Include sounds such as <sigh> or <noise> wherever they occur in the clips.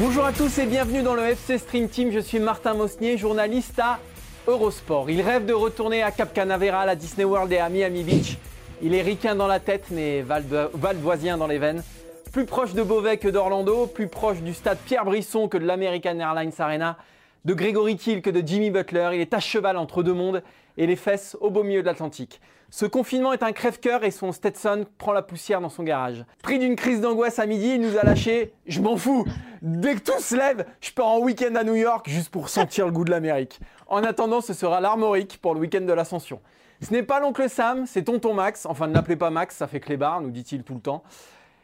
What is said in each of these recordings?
Bonjour à tous et bienvenue dans le FC Stream Team. Je suis Martin Mosnier, journaliste à Eurosport. Il rêve de retourner à Cap Canaveral, à Disney World et à Miami Beach. Il est ricain dans la tête, mais valdo- valdoisien dans les veines. Plus proche de Beauvais que d'Orlando, plus proche du stade Pierre Brisson que de l'American Airlines Arena, de Gregory Kill que de Jimmy Butler. Il est à cheval entre deux mondes et les fesses au beau milieu de l'Atlantique. Ce confinement est un crève-cœur et son Stetson prend la poussière dans son garage. Pris d'une crise d'angoisse à midi, il nous a lâché Je m'en fous Dès que tout se lève, je pars en week-end à New York juste pour sentir le goût de l'Amérique. En attendant, ce sera l'Armorique pour le week-end de l'Ascension. Ce n'est pas l'oncle Sam, c'est tonton Max. Enfin, ne l'appelez pas Max, ça fait clébard, nous dit-il tout le temps.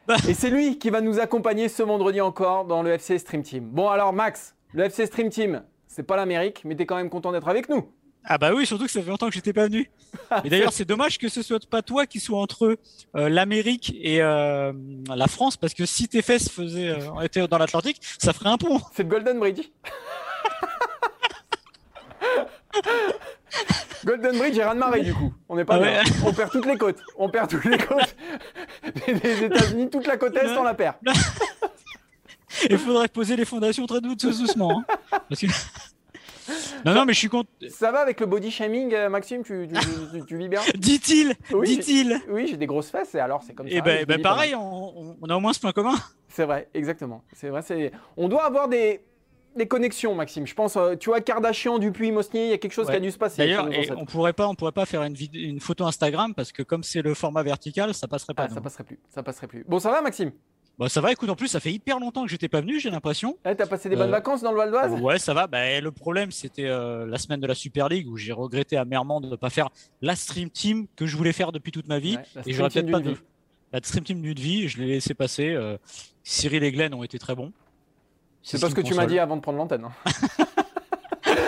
<laughs> Et c'est lui qui va nous accompagner ce vendredi encore dans le FC Stream Team. Bon alors Max, le FC Stream Team, c'est pas l'Amérique, mais t'es quand même content d'être avec nous. Ah bah oui, surtout que ça fait longtemps que j'étais pas venu. Et d'ailleurs, c'est dommage que ce soit pas toi qui soit entre euh, l'Amérique et euh, la France, parce que si tes fesses faisaient, euh, étaient dans l'Atlantique, ça ferait un pont. C'est le Golden Bridge. Golden Bridge et Raz-de-Marée du coup. On n'est pas Ah ouais. On perd toutes les côtes. On perd toutes les côtes des, des États-Unis, toute la côte est, on la perd. Il faudrait poser les fondations très dou- doucement. hein. Parce que- Non, non, mais je suis content. Ça va avec le body shaming, euh, Maxime tu, tu- tu- tu vis bien <laughs> Dit-il, Oui, dit-il. Oui, j'ai des grosses fesses et alors c'est comme ça. Et ben, pas pareil, on, a au moins ce point commun. C'est vrai, exactement. C'est vrai, c'est. On doit avoir des, des connexions, Maxime. Je pense, euh, tu vois, Kardashian, Dupuis, Mosnier, il y a quelque chose qui a dû se passer. D'ailleurs, et on pourrait pas, on pourrait pas faire une, vid- une photo Instagram parce que comme c'est le format vertical, ça passerait pas. Ah, ça passerait plus. Ça passerait plus. Bon, ça va, Maxime? Bah, ça va. Écoute, en plus, ça fait hyper longtemps que j'étais pas venu. J'ai l'impression. Eh, T'as passé des bonnes Euh, vacances dans le Val d'Oise? Ouais, ça va. Bah, le problème, c'était euh, la semaine de la Super League où j'ai regretté amèrement de ne pas faire la stream team que je voulais faire depuis toute ma vie. Ouais, la et j'aurais peut-être team pas de la stream team d'une vie. Je l'ai laissé passer. euh, Cyril et Glenn ont été très bons. C'est ce pas ce que tu m'as dit avant de prendre l'antenne. hein. <laughs>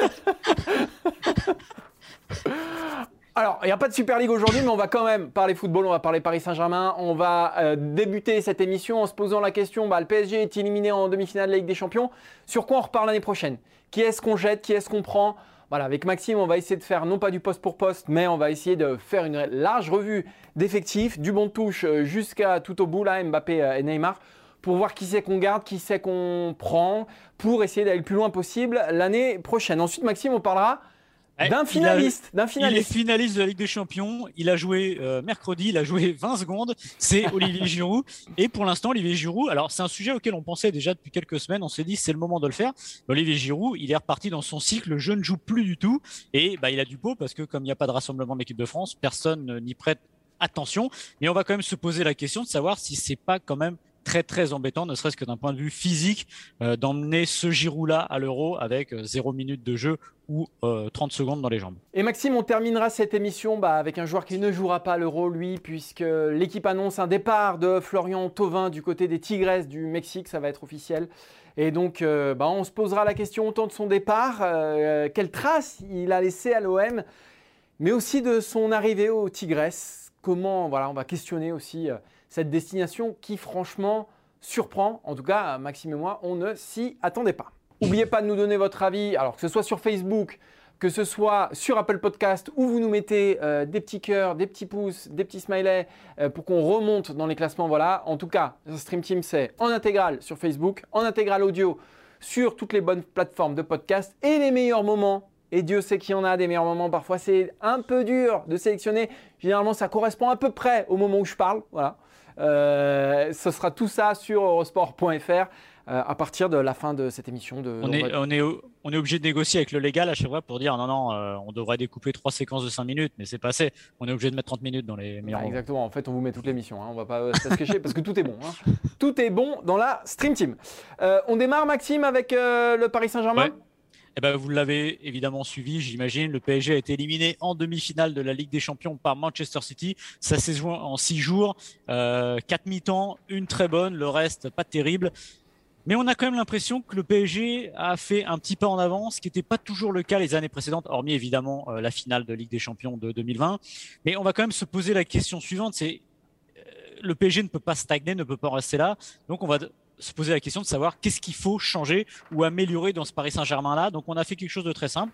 <laughs> Alors, il n'y a pas de Super League aujourd'hui, mais on va quand même parler football, on va parler Paris Saint-Germain. On va euh, débuter cette émission en se posant la question bah, le PSG est éliminé en demi-finale de la Ligue des Champions. Sur quoi on reparle l'année prochaine? Qui est-ce qu'on jette? Qui est-ce qu'on prend? Voilà, avec Maxime, on va essayer de faire non pas du poste pour poste, mais on va essayer de faire une large revue d'effectifs, du bon touche euh, jusqu'à tout au bout, là, Mbappé euh, et Neymar, pour voir qui c'est qu'on garde, qui c'est qu'on prend, pour essayer d'aller le plus loin possible l'année prochaine. Ensuite, Maxime, on parlera d'un il a- finaliste. D'un Il est finaliste. finaliste de la Ligue des Champions. Il a joué euh, mercredi, il a joué <laughs> 20 secondes. C'est Olivier <laughs> Giroud. Et pour l'instant, Olivier Giroud, alors c'est un sujet auquel on pensait déjà depuis quelques semaines. On s'est dit c'est le moment de le faire. Olivier Giroud, il est reparti dans son cycle. Je ne joue plus du tout. Et bah, il a du pot parce que comme il n'y a pas de rassemblement de l'équipe de France, personne euh, n'y prête attention. Mais on va quand même se poser la question de savoir si c'est pas quand même très très embêtant, ne serait-ce que d'un point de vue physique, euh, d'emmener ce Giroud-là à l'Euro avec euh, zéro minute de jeu ou euh, 30 secondes dans les jambes. Et Maxime, on terminera cette émission bah, avec un joueur qui ne jouera pas l'Euro, lui, puisque l'équipe annonce un départ de Florian Thauvin du côté des Tigres du Mexique, ça va être officiel. Et donc, euh, bah, on se posera la question autant de son départ, euh, quelle trace il a laissé à l'OM, mais aussi de son arrivée aux Tigres. Comment, voilà, on va questionner aussi euh, cette destination qui, franchement, surprend. En tout cas, Maxime et moi, on ne s'y attendait pas. N'oubliez pas de nous donner votre avis, alors que ce soit sur Facebook, que ce soit sur Apple Podcast où vous nous mettez euh, des petits cœurs, des petits pouces, des petits smileys euh, pour qu'on remonte dans les classements. Voilà. En tout cas, Stream Team, c'est en intégrale sur Facebook, en intégrale audio sur toutes les bonnes plateformes de podcast et les meilleurs moments. Et Dieu sait qu'il y en a des meilleurs moments. Parfois, c'est un peu dur de sélectionner. Généralement, ça correspond à peu près au moment où je parle. Voilà. Euh, ce sera tout ça sur eurosport.fr euh, à partir de la fin de cette émission. De, On est, va- on, est, on est obligé de négocier avec le légal à chaque fois pour dire non, non, euh, on devrait découper trois séquences de 5 minutes, mais c'est passé. On est obligé de mettre 30 minutes dans les meilleurs Ah, moments. exactement, en fait on vous met toute l'émission, hein. on va pas se cacher parce que tout est bon. hein. <laughs> Tout est bon dans la Stream Team. On démarre Maxime avec le Paris Saint-Germain? Ouais. Eh ben, vous l'avez évidemment suivi, j'imagine. Le PSG a été éliminé en demi-finale de la Ligue des Champions par Manchester City. Ça s'est joué en six jours, euh, quatre mi-temps, une très bonne, le reste pas terrible. Mais on a quand même l'impression que le PSG a fait un petit pas en avant, ce qui n'était pas toujours le cas les années précédentes, hormis évidemment euh, la finale de Ligue des Champions de 2020. Mais on va quand même se poser la question suivante, c'est euh, le PSG ne peut pas stagner, ne peut pas rester là. Donc on va se poser la question de savoir qu'est-ce qu'il faut changer ou améliorer dans ce Paris Saint-Germain-là. Donc on a fait quelque chose de très simple.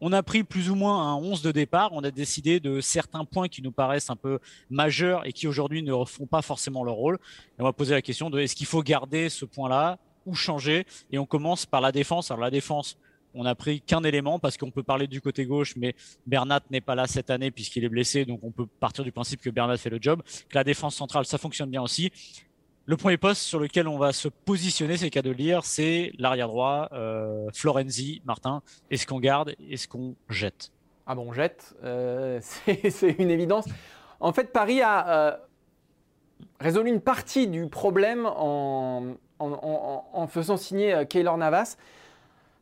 On a pris plus ou moins un 11 de départ. On a décidé de certains points qui nous paraissent un peu majeurs et qui aujourd'hui ne font pas forcément leur rôle. On va poser la question de est-ce qu'il faut garder ce point-là ou changer? Et on commence par la défense. Alors la défense, on n'a pris qu'un élément parce qu'on peut parler du côté gauche, mais Bernat n'est pas là cette année puisqu'il est blessé, donc on peut partir du principe que Bernat fait le job. Que la défense centrale, ça fonctionne bien aussi. Le premier poste sur lequel on va se positionner, c'est qu'à de lire, c'est l'arrière droit, euh, Florenzi, Martin. Est-ce qu'on garde Est-ce qu'on jette? Ah bon, on jette, euh, <laughs> c'est une évidence. En fait, Paris a euh, résolu une partie du problème en, faisant signer Keylor Navas.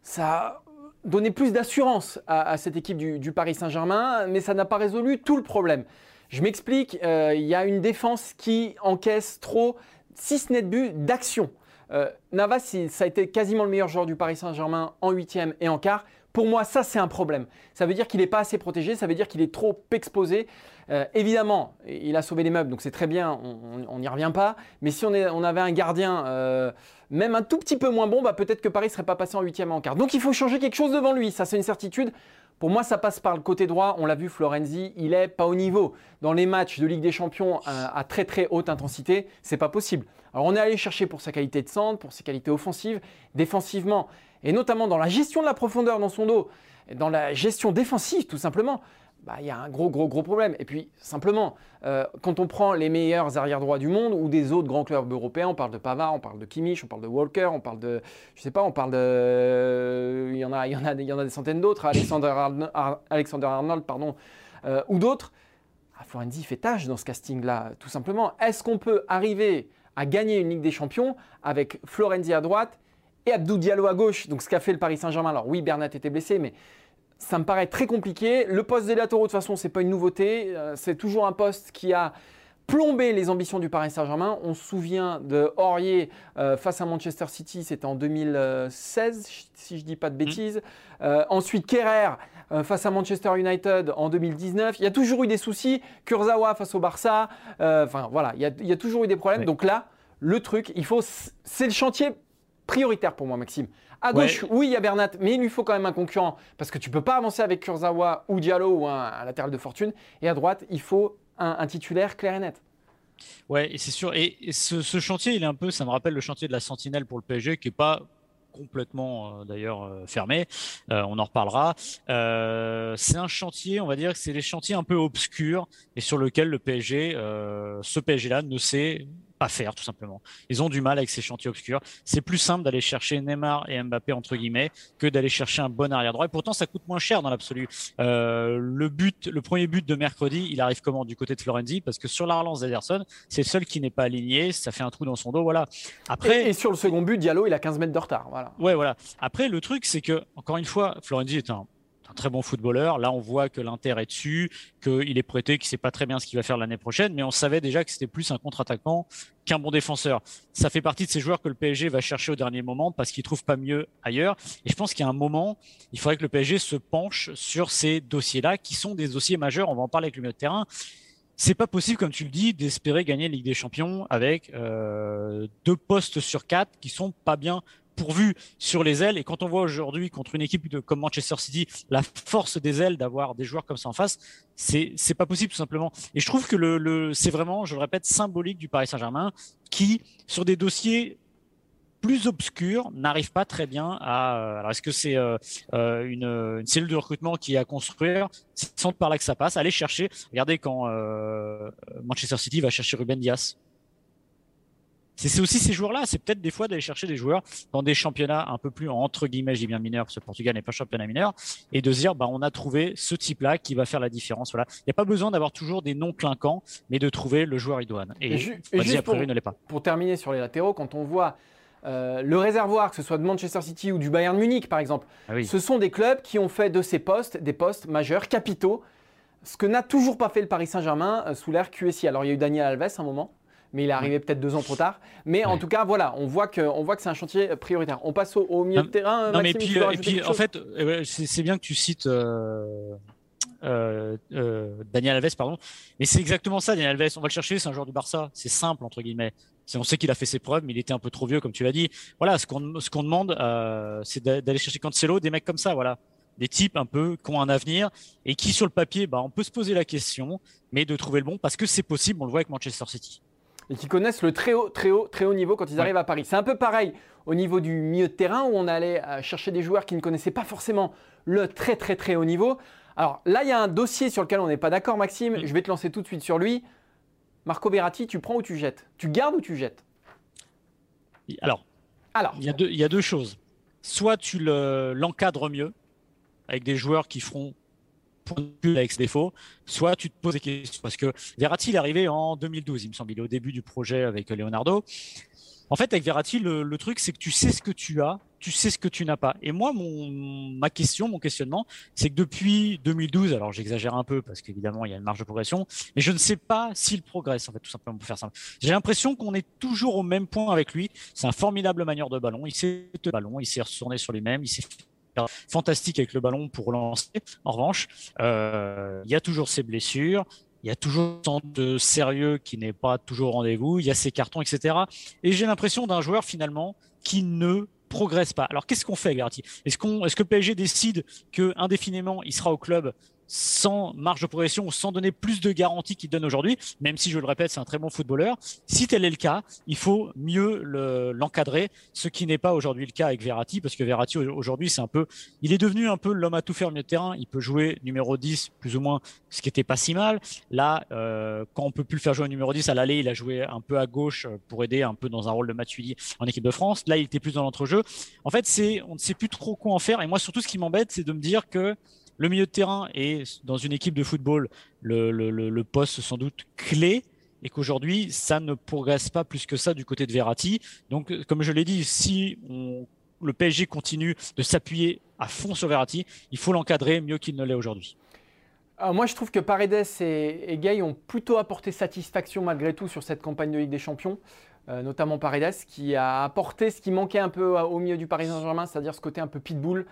Ça a donné plus d'assurance à, cette équipe du Paris Saint-Germain, mais ça n'a pas résolu tout le problème. Je m'explique, il y a une défense qui encaisse trop 6 nets buts d'action. Euh, Navas, ça a été quasiment le meilleur joueur du Paris Saint-Germain en huitième et en quart. Pour moi, ça, c'est un problème. Ça veut dire qu'il n'est pas assez protégé, ça veut dire qu'il est trop exposé. Euh, évidemment, il a sauvé les meubles, donc c'est très bien, on n'y revient pas. Mais si on, avait un gardien, euh, même un tout petit peu moins bon, bah, peut-être que Paris ne serait pas passé en huitième en quart. Donc il faut changer quelque chose devant lui, ça c'est une certitude. Pour moi, ça passe par le côté droit. On l'a vu, Florenzi, il est pas au niveau. Dans les matchs de Ligue des Champions à, très très haute intensité, c'est pas possible. Alors on est allé chercher pour sa qualité de centre, pour ses qualités offensives, défensivement, et notamment dans la gestion de la profondeur dans son dos, dans la gestion défensive tout simplement. Bah, y a un gros, gros, gros problème. Et puis, simplement, euh, quand on prend les meilleurs arrière droits du monde ou des autres grands clubs européens, on parle de Pavard, on parle de Kimmich, on parle de Walker, on parle de, je sais pas, on parle de, il y en a, il y en a, il y en a des centaines d'autres, Alexander, Arnold, pardon, euh, ou d'autres. Ah, Florenzi fait tâche dans ce casting-là, tout simplement. Est-ce qu'on peut arriver à gagner une Ligue des Champions avec Florenzi à droite et Abdou Diallo à gauche Donc, ce qu'a fait le Paris Saint-Germain? Alors, oui, Bernat était blessé, mais ça me paraît très compliqué. Le poste des latéraux, de toute façon, c'est pas une nouveauté. Euh, c'est toujours un poste qui a plombé les ambitions du Paris Saint-Germain. On se souvient de Aurier euh, face à Manchester City, c'était en 2016, si je dis pas de mmh. bêtises. Euh, ensuite, Kerrer face à Manchester United en 2019. Il y a toujours eu des soucis. Kurzawa face au Barça. Enfin, voilà, il y, a, toujours eu des problèmes. Donc là, le truc, il faut, c'est le chantier prioritaire pour moi, Maxime. À gauche, oui, il y a Bernat, mais il lui faut quand même un concurrent parce que tu ne peux pas avancer avec Kurzawa ou Diallo ou un, latéral de fortune. Et à droite, il faut un, titulaire clair et net. Ouais, et c'est sûr. Et, ce, chantier, il est un peu, ça me rappelle le chantier de la Sentinelle pour le PSG, qui est pas complètement euh, d'ailleurs euh, fermé. Euh, on en reparlera. c'est un chantier, on va dire que c'est des chantiers un peu obscurs et sur lequel le PSG, ce PSG-là, ne sait pas faire, tout simplement. Ils ont du mal avec ces chantiers obscurs. C'est plus simple d'aller chercher Neymar et Mbappé, entre guillemets, que d'aller chercher un bon arrière droit. Et pourtant, ça coûte moins cher dans l'absolu. Euh, le but, le premier but de mercredi, il arrive comment du côté de Florenzi? Parce que sur la relance d'Ederson, c'est le seul qui n'est pas aligné. Ça fait un trou dans son dos. Voilà. Après, et, sur le second but, Diallo, il a 15 mètres de retard. Voilà. Ouais, voilà. Après, le truc, c'est que, encore une fois, Florenzi est un très bon footballeur. Là, on voit que l'Inter est dessus, qu'il est prêté, qu'il ne sait pas très bien ce qu'il va faire l'année prochaine, mais on savait déjà que c'était plus un contre-attaquant qu'un bon défenseur. Ça fait partie de ces joueurs que le PSG va chercher au dernier moment parce qu'il trouve pas mieux ailleurs. Et je pense qu'il y a un moment, il faudrait que le PSG se penche sur ces dossiers-là, qui sont des dossiers majeurs. On va en parler avec le milieu de terrain c'est pas possible, comme tu le dis, d'espérer gagner la Ligue des Champions avec euh, deux postes sur quatre qui sont pas bien pourvu sur les ailes. Et quand on voit aujourd'hui contre une équipe de, comme Manchester City la force des ailes d'avoir des joueurs comme ça en face, c'est c'est pas possible tout simplement. Et je trouve que le, le c'est vraiment, je le répète, symbolique du Paris Saint-Germain qui sur des dossiers plus obscurs n'arrive pas très bien à. Alors, est-ce que c'est euh, euh, une, une, cellule de recrutement qui est à construire C'est sans par là que ça passe. Allez chercher. Regardez quand euh, Manchester City va chercher Ruben Dias c'est aussi ces joueurs-là. C'est peut-être des fois d'aller chercher des joueurs dans des championnats un peu plus entre guillemets, j'ai bien mineur, parce que Portugal n'est pas championnat mineur, et de se dire, bah, on a trouvé ce type-là qui va faire la différence. Voilà. Il n'y a pas besoin d'avoir toujours des noms clinquants, mais de trouver le joueur idoine. Et, et, juste pour, ne l'est pas. Pour terminer sur les latéraux, quand on voit euh, le réservoir, que ce soit de Manchester City ou du Bayern Munich par exemple, ah ce sont des clubs qui ont fait de ces postes des postes majeurs, capitaux, ce que n'a toujours pas fait le Paris Saint-Germain euh, sous l'ère QSI. Alors il y a eu Daniel Alves à un moment, mais il est arrivé peut-être deux ans trop tard. Mais en tout cas, voilà, on voit que, voit que c'est un chantier prioritaire. On passe au, milieu de terrain. Non, mais puis, et puis en fait, c'est bien que tu cites. Euh, Daniel Alves, pardon. Mais c'est exactement ça, Daniel Alves. On va le chercher, c'est un joueur du Barça. C'est simple, entre guillemets. On sait qu'il a fait ses preuves, mais il était un peu trop vieux, comme tu l'as dit. Voilà, ce qu'on ce qu'on demande, euh, c'est d'aller chercher Cancelo, des mecs comme ça, voilà, des types un peu qui ont un avenir et qui sur le papier, bah, on peut se poser la question, mais de trouver le bon parce que c'est possible. On le voit avec Manchester City. Et qui connaissent le très haut, très haut, très haut niveau quand ils arrivent à Paris. C'est un peu pareil au niveau du milieu de terrain où on allait euh, chercher des joueurs qui ne connaissaient pas forcément le très très très haut niveau. Alors là, il y a un dossier sur lequel on n'est pas d'accord, Maxime. Je vais te lancer tout de suite sur lui. Marco Verratti, tu prends ou tu jettes? Tu gardes ou tu jettes? Alors, Alors. Il, y a deux, il y a deux choses. Soit tu l'encadres mieux, avec des joueurs qui feront point de avec ses défauts, soit tu te poses des questions. Parce que Verratti, il est arrivé en 2012, il me semble. Il est au début du projet avec Leonardo. En fait, avec Verratti, le, truc, c'est que tu sais ce que tu as, tu sais ce que tu n'as pas. Et moi, mon, ma question, mon questionnement, c'est que depuis 2012, alors j'exagère un peu parce qu'évidemment, il y a une marge de progression, mais je ne sais pas s'il progresse, en fait, tout simplement pour faire simple. J'ai l'impression qu'on est toujours au même point avec lui. C'est un formidable manière de ballon. Il sait le ballon, il sait retourner sur lui-même, il sait fantastique avec le ballon pour lancer. En revanche, euh, il y a toujours ses blessures, il y a toujours tant de sérieux qui n'est pas toujours au rendez-vous, il y a ses cartons, etc. Et j'ai l'impression d'un joueur finalement qui ne progresse pas. Alors qu'est-ce qu'on fait, Verratti? Est-ce est-ce que PSG décide que indéfiniment il sera au club sans marge de progression ou sans donner plus de garanties qu'il donne aujourd'hui, même si je le répète, c'est un très bon footballeur. Si tel est le cas, il faut mieux l'encadrer, ce qui n'est pas aujourd'hui le cas avec Verratti, parce que Verratti aujourd'hui, c'est un peu, il est devenu un peu l'homme à tout faire au milieu de terrain. Il peut jouer numéro 10, plus ou moins, ce qui était pas si mal. Là, euh, quand on peut plus le faire jouer au numéro 10 à l'aller, il a joué un peu à gauche pour aider un peu dans un rôle de Matuidi en équipe de France. Là, il était plus dans l'entrejeu. En fait, c'est, on ne sait plus trop quoi en faire. Et moi, surtout, ce qui m'embête, c'est de me dire que le milieu de terrain est dans une équipe de football le, poste sans doute clé et qu'aujourd'hui ça ne progresse pas plus que ça du côté de Verratti. Donc comme je l'ai dit, si le PSG continue de s'appuyer à fond sur Verratti, il faut l'encadrer mieux qu'il ne l'est aujourd'hui. moi, je trouve que Paredes et, et Gay ont plutôt apporté satisfaction malgré tout sur cette campagne de Ligue des Champions. Euh, notamment Paredes, qui a apporté ce qui manquait un peu au milieu du Paris Saint-Germain, c'est-à-dire ce côté un peu pitbull, euh,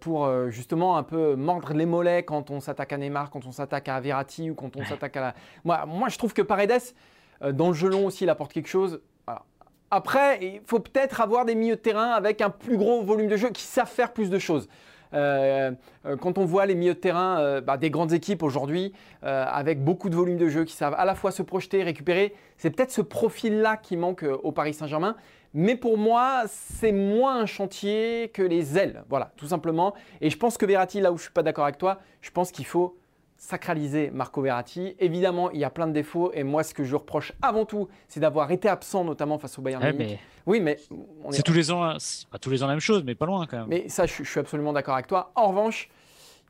pour euh, justement un peu mordre les mollets quand on s'attaque à Neymar, quand on s'attaque à Verratti ou quand on s'attaque à la... Moi, moi, je trouve que Paredes, dans le jeu long aussi, il apporte quelque chose. Après, il faut peut-être avoir des milieux de terrain avec un plus gros volume de jeu qui savent faire plus de choses. Euh, euh, quand on voit les milieux de terrain euh, bah, des grandes équipes aujourd'hui, avec beaucoup de volume de jeu, qui savent à la fois se projeter, récupérer, c'est peut-être ce profil-là qui manque au Paris Saint-Germain. Mais pour moi, c'est moins un chantier que les ailes. Voilà, tout simplement. Et je pense que Verratti, là où je suis pas d'accord avec toi, je pense qu'il faut sacraliser Marco Verratti. Évidemment, il y a plein de défauts et moi, ce que je reproche avant tout, c'est d'avoir été absent, notamment face au Bayern Munich. Oui, mais c'est tous les ans, pas tous les ans la même chose, mais pas loin quand même. Mais ça, je, suis absolument d'accord avec toi. En revanche,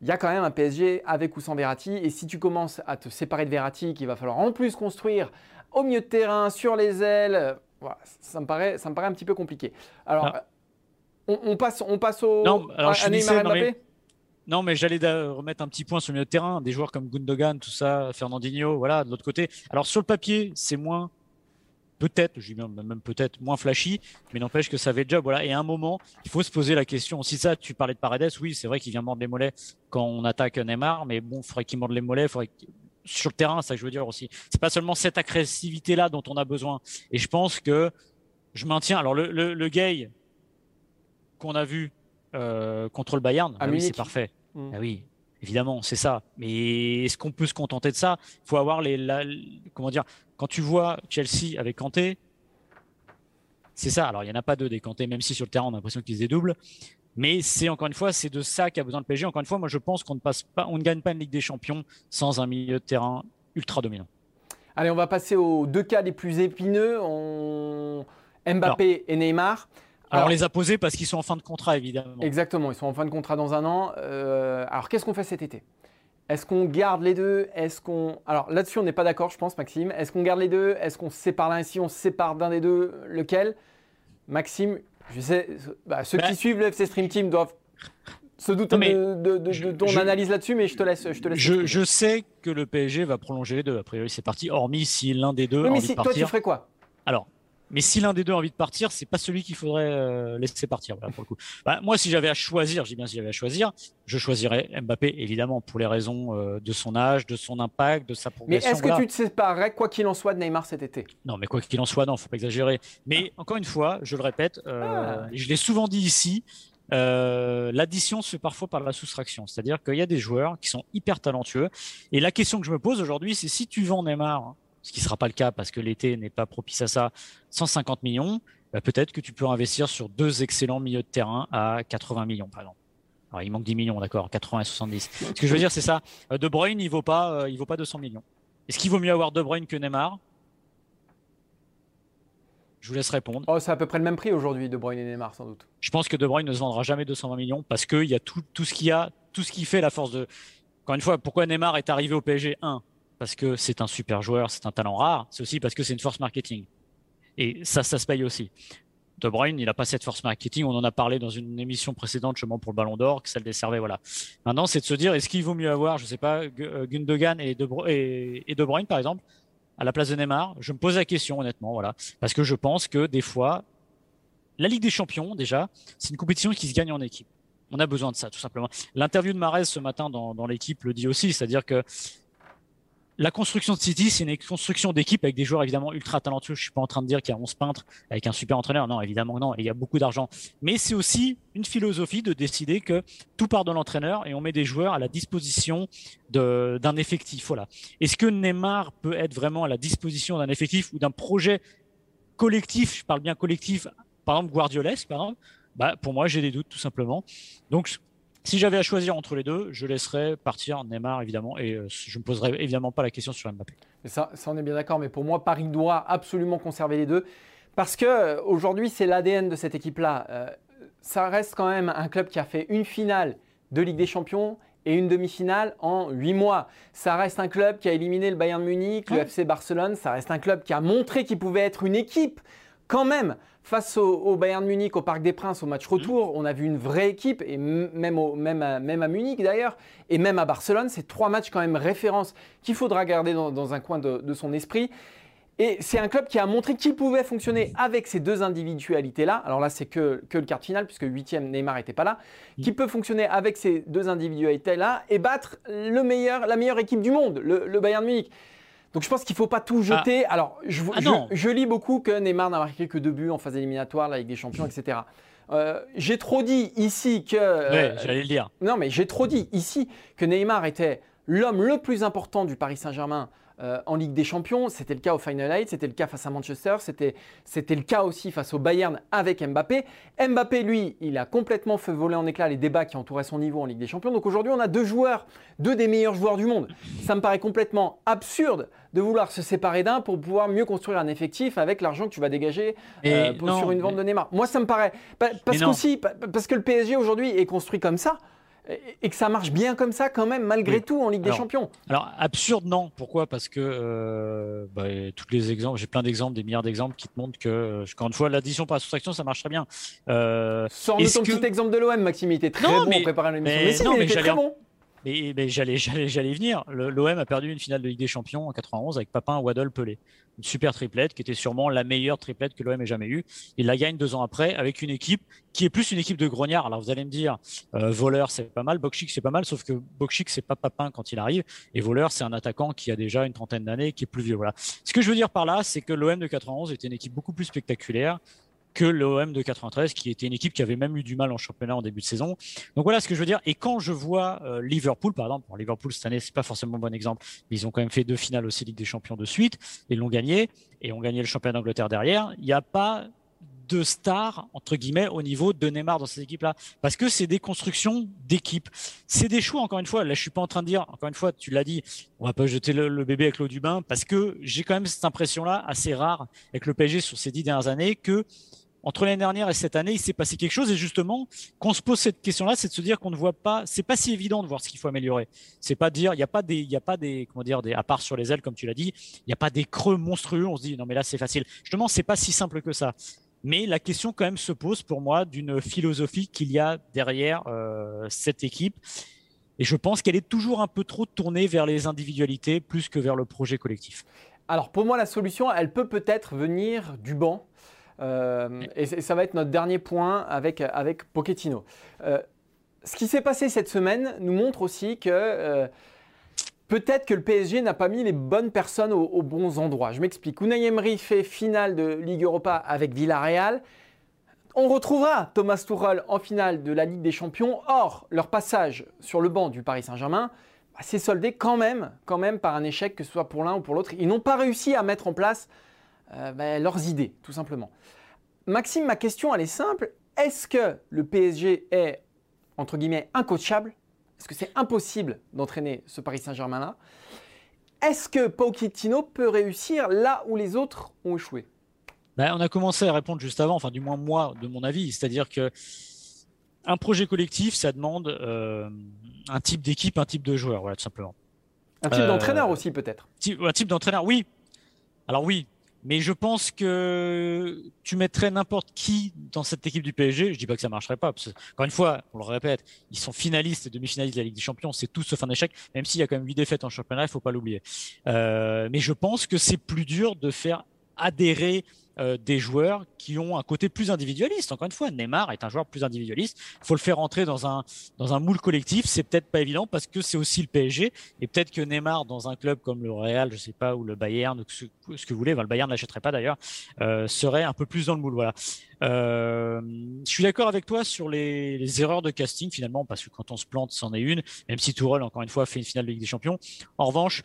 il y a quand même un PSG avec ou sans Verratti. Et si tu commences à te séparer de Verratti, qu'il va falloir en plus construire au milieu de terrain, sur les ailes, ça, me paraît, ça me paraît un petit peu compliqué. Alors, ah. on, passe, on passe au non, alors, à, Mbappé non, mais j'allais remettre un petit point sur le milieu de terrain. Des joueurs comme Gundogan, tout ça, Fernandinho, voilà, de l'autre côté. Alors, sur le papier, c'est moins, peut-être, je dis même peut-être moins flashy, mais n'empêche que ça avait job. Voilà. Et à un moment, il faut se poser la question. Si ça, tu parlais de Paredes, oui, c'est vrai qu'il vient mordre les mollets quand on attaque Neymar, mais bon, il faudrait qu'il morde les mollets, faudrait sur le terrain, ça que je veux dire aussi. C'est pas seulement cette agressivité-là dont on a besoin. Et je pense que je maintiens. Alors, le, le gay qu'on a vu euh, contre le Bayern, ah oui, c'est parfait. Mm. Ah oui, évidemment, c'est ça. Mais est-ce qu'on peut se contenter de ça? Il faut avoir les, comment dire Quand tu vois Chelsea avec Kanté, c'est ça. Alors il y en a pas deux des Kanté, même si sur le terrain on a l'impression qu'ils se dédoublent. Mais c'est encore une fois, c'est de ça qu'a besoin le PSG. Encore une fois, moi je pense qu'on ne passe pas, on ne gagne pas une Ligue des Champions sans un milieu de terrain ultra dominant. Allez, on va passer aux deux cas les plus épineux. Mbappé et Neymar. Alors, on les a posés parce qu'ils sont en fin de contrat, évidemment. Exactement, ils sont en fin de contrat dans un an. Euh, alors, qu'est-ce qu'on fait cet été? Est-ce qu'on garde les deux? Est-ce qu'on Alors là-dessus, on n'est pas d'accord, je pense, Maxime. Est-ce qu'on garde les deux? Est-ce qu'on se sépare l'un Si on se sépare d'un des deux, lequel? Maxime, je sais, bah, ceux qui bah, suivent le FC Stream Team doivent se douter de, ton analyse là-dessus, mais je te laisse. Je, te laisse je, sais que le PSG va prolonger les deux. A priori, c'est parti. Hormis si l'un des deux. Oui, mais si, toi, tu ferais quoi? Alors, mais si l'un des deux a envie de partir, c'est pas celui qu'il faudrait euh, laisser partir. pour le coup. Bah, moi, si j'avais à choisir, j'ai bien si j'avais à choisir, je choisirais Mbappé, évidemment, pour les raisons euh, de son âge, de son impact, de sa progression. Mais est-ce que tu te séparerais, quoi qu'il en soit, de Neymar cet été? Non, mais quoi qu'il en soit, non, faut pas exagérer. Mais encore une fois, je le répète, euh, ah. je l'ai souvent dit ici, l'addition se fait parfois par la soustraction. C'est-à-dire qu'il y a des joueurs qui sont hyper talentueux. Et la question que je me pose aujourd'hui, c'est si tu vends Neymar ce qui ne sera pas le cas parce que l'été n'est pas propice à ça, 150 millions, bah, peut-être que tu peux investir sur deux excellents milieux de terrain à 80 millions, par exemple. Alors, il manque 10 millions, d'accord, 80 et 70. Ce que je veux dire, c'est ça. Euh, de Bruyne, il vaut pas, euh, il vaut pas 200 millions. Est-ce qu'il vaut mieux avoir De Bruyne que Neymar? Je vous laisse répondre. Oh, c'est à peu près le même prix aujourd'hui, De Bruyne et Neymar, sans doute. Je pense que De Bruyne ne se vendra jamais 220 millions parce qu'il y a tout, tout ce qu'il y a, tout ce qui fait la force de. Encore une fois, pourquoi Neymar est arrivé au PSG 1 parce que c'est un super joueur, c'est un talent rare, c'est aussi parce que c'est une force marketing. Et ça, ça se paye aussi. De Bruyne, il n'a pas cette force marketing. On en a parlé dans une émission précédente, justement pour le Ballon d'Or, que ça le desservait. Voilà. Maintenant, c'est de se dire, est-ce qu'il vaut mieux avoir, je sais pas, euh, Gundogan et de, et, de Bruyne, par exemple, à la place de Neymar? Je me pose la question, honnêtement, voilà, parce que je pense que des fois, la Ligue des Champions, déjà, c'est une compétition qui se gagne en équipe. On a besoin de ça, tout simplement. L'interview de Marez ce matin dans l'équipe le dit aussi, c'est-à-dire que la construction de City, c'est une construction d'équipe avec des joueurs évidemment ultra talentueux. Je suis pas en train de dire qu'il y a 11 peintres avec un super entraîneur. Non, évidemment non. il y a beaucoup d'argent. Mais c'est aussi une philosophie de décider que tout part de l'entraîneur et on met des joueurs à la disposition d'un effectif. Voilà. Est-ce que Neymar peut être vraiment à la disposition d'un effectif ou d'un projet collectif? Je parle bien collectif. Par exemple, Guardiolesque, par exemple. Bah, pour moi, j'ai des doutes tout simplement. Donc, si j'avais à choisir entre les deux, je laisserais partir Neymar évidemment et euh, je ne me poserais évidemment pas la question sur Mbappé. Ça, ça, on est bien d'accord, mais pour moi, Paris doit absolument conserver les deux parce que euh, aujourd'hui, c'est l'ADN de cette équipe-là. Euh, ça reste quand même un club qui a fait une finale de Ligue des Champions et une demi-finale en huit mois. Ça reste un club qui a éliminé le Bayern Munich, le FC Barcelone. Ça reste un club qui a montré qu'il pouvait être une équipe quand même face au, Bayern Munich, au Parc des Princes, au match retour, on a vu une vraie équipe, et même, même, à, même à Munich d'ailleurs, et même à Barcelone, c'est trois matchs quand même référence qu'il faudra garder dans, un coin de, son esprit. Et c'est un club qui a montré qu'il pouvait fonctionner avec ces deux individualités-là. Alors là, c'est que, que, le quart final, puisque huitième, Neymar n'était pas là. Qui peut fonctionner avec ces deux individualités-là et battre le meilleur, la meilleure équipe du monde, le, le Bayern Munich. Donc je pense qu'il ne faut pas tout ah. jeter. Alors, je, ah je, lis beaucoup que Neymar n'a marqué que deux buts en phase éliminatoire, la Ligue des Champions, etc. Euh, j'ai trop dit ici que. Euh, j'allais le dire. Non, mais j'ai trop dit ici que Neymar était l'homme le plus important du Paris Saint-Germain euh, en Ligue des Champions. C'était le cas au Final Eight, c'était le cas face à Manchester, c'était, le cas aussi face au Bayern avec Mbappé. Mbappé, lui, il a complètement fait voler en éclats les débats qui entouraient son niveau en Ligue des Champions. Donc aujourd'hui, on a deux joueurs, deux des meilleurs joueurs du monde. Ça me paraît complètement absurde de vouloir se séparer d'un pour pouvoir mieux construire un effectif avec l'argent que tu vas dégager euh, sur une vente de Neymar. Moi, ça me paraît. Parce, qu'aussi, parce que le PSG aujourd'hui est construit comme ça et que ça marche bien comme ça quand même malgré tout en Ligue des Champions. Alors absurde non, pourquoi? Parce que euh, bah, tous les exemples, j'ai plein d'exemples, des milliards d'exemples qui te montrent que euh, encore une fois l'addition par soustraction ça marche très bien. Euh, Sors-nous ton petit exemple de l'OM, Maxime, il était très bon mais, préparer l'émission. Mais, mais, si, non, mais, très bon. Mais, j'allais, j'allais, j'allais venir. L'OM a perdu une finale de Ligue des Champions en 91 avec Papin, Waddle, Pelé. Une super triplette qui était sûrement la meilleure triplette que l'OM ait jamais eue. Il la gagne deux ans après avec une équipe qui est plus une équipe de grognards. Alors vous allez me dire, euh, voleur c'est pas mal, Bokchik c'est pas mal, sauf que Bokchik c'est pas Papin quand il arrive et voleur c'est un attaquant qui a déjà une trentaine d'années, qui est plus vieux. Voilà. Ce que je veux dire par là, c'est que l'OM de 91 était une équipe beaucoup plus spectaculaire que l'OM de 93, qui était une équipe qui avait même eu du mal en championnat en début de saison. Donc voilà ce que je veux dire. Et quand je vois euh, Liverpool, par exemple, Liverpool cette année, c'est pas forcément un bon exemple, mais ils ont quand même fait deux finales aussi Ligue des Champions de suite et l'ont gagné et ont gagné le championnat d'Angleterre derrière. Il n'y a pas de stars entre guillemets au niveau de Neymar dans ces équipes-là parce que c'est des constructions d'équipes c'est des choix encore une fois là je suis pas en train de dire encore une fois tu l'as dit on va pas jeter le, bébé avec l'eau du bain parce que j'ai quand même cette impression là assez rare avec le PSG sur ces dix dernières années que entre l'année dernière et cette année, il s'est passé quelque chose. Et justement, qu'on se pose cette question-là, c'est de se dire qu'on ne voit pas, c'est pas si évident de voir ce qu'il faut améliorer. C'est pas dire, il n'y a pas des, il a pas des, comment dire, des, à part sur les ailes, comme tu l'as dit, il n'y a pas des creux monstrueux. On se dit, non, mais là, c'est facile. Justement, c'est pas si simple que ça. Mais la question quand même se pose pour moi d'une philosophie qu'il y a derrière euh, cette équipe. Et je pense qu'elle est toujours un peu trop tournée vers les individualités plus que vers le projet collectif. Alors pour moi, la solution, elle peut peut-être venir du banc. Euh, et ça va être notre dernier point avec, avec Pochettino. Euh, ce qui s'est passé cette semaine nous montre aussi que peut-être que le PSG n'a pas mis les bonnes personnes aux, bons endroits. Je m'explique. Unai Emery fait finale de Ligue Europa avec Villarreal. On retrouvera Thomas Tuchel en finale de la Ligue des Champions. Or, leur passage sur le banc du Paris Saint-Germain bah, s'est soldé quand même, quand même par un échec, que ce soit pour l'un ou pour l'autre. Ils n'ont pas réussi à mettre en place euh, bah, leurs idées, tout simplement. Maxime, ma question, elle est simple. Est-ce que le PSG est, entre guillemets, incoachable? Est-ce que c'est impossible d'entraîner ce Paris Saint-Germain-là? Est-ce que Pochettino peut réussir là où les autres ont échoué? Ben, On a commencé à répondre juste avant, enfin du moins moi, de mon avis, c'est-à-dire que un projet collectif, ça demande euh, un type d'équipe, un type de joueur, voilà, tout simplement. Un type d'entraîneur euh, aussi peut-être. Un type d'entraîneur, oui. Alors oui, mais je pense que tu mettrais n'importe qui dans cette équipe du PSG. Je dis pas que ça marcherait pas. Parce encore une fois, on le répète, ils sont finalistes et demi-finalistes de la Ligue des Champions. C'est tout sauf un échec. Même s'il y a quand même huit défaites en championnat, il faut pas l'oublier. Euh, mais je pense que c'est plus dur de faire adhérer euh, des joueurs qui ont un côté plus individualiste. Encore une fois, Neymar est un joueur plus individualiste. Il faut le faire rentrer dans un dans un moule collectif. C'est peut-être pas évident parce que c'est aussi le PSG et peut-être que Neymar dans un club comme le Real, je sais pas, ou le Bayern, ce, ce que vous voulez, le Bayern ne l'achèterait pas d'ailleurs, euh, serait un peu plus dans le moule. Voilà. Euh, je suis d'accord avec toi sur les, les, erreurs de casting finalement parce que quand on se plante, c'en est une. Même si Tourelle encore une fois fait une finale de Ligue des Champions. En revanche,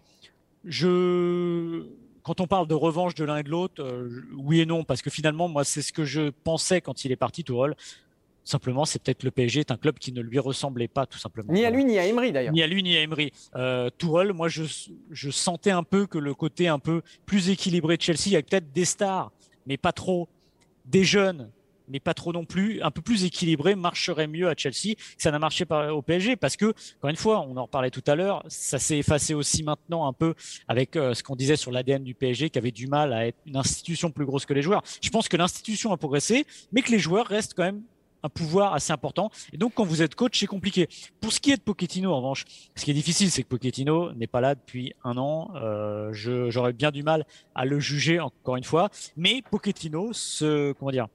je quand on parle de revanche de l'un et de l'autre, euh, oui et non, parce que finalement, moi, c'est ce que je pensais quand il est parti, Tourelle. Simplement, c'est peut-être le PSG est un club qui ne lui ressemblait pas, tout simplement. Ni à lui, ni à Emery, d'ailleurs. Ni à lui, ni à Emery. Euh, moi, je, je sentais un peu que le côté un peu plus équilibré de Chelsea, avec peut-être des stars, mais pas trop, des jeunes, mais pas trop non plus, un peu plus équilibré, marcherait mieux à Chelsea que ça n'a marché au PSG parce que, encore une fois, on en reparlait tout à l'heure, ça s'est effacé aussi maintenant un peu avec euh, ce qu'on disait sur l'ADN du PSG qui avait du mal à être une institution plus grosse que les joueurs. Je pense que l'institution a progressé, mais que les joueurs restent quand même un pouvoir assez important. Et donc, quand vous êtes coach, c'est compliqué. Pour ce qui est de Pochettino, en revanche, ce qui est difficile, c'est que Pochettino n'est pas là depuis un an. Euh, J'aurais bien du mal à le juger, encore une fois. Mais Pochettino, ce, comment dire,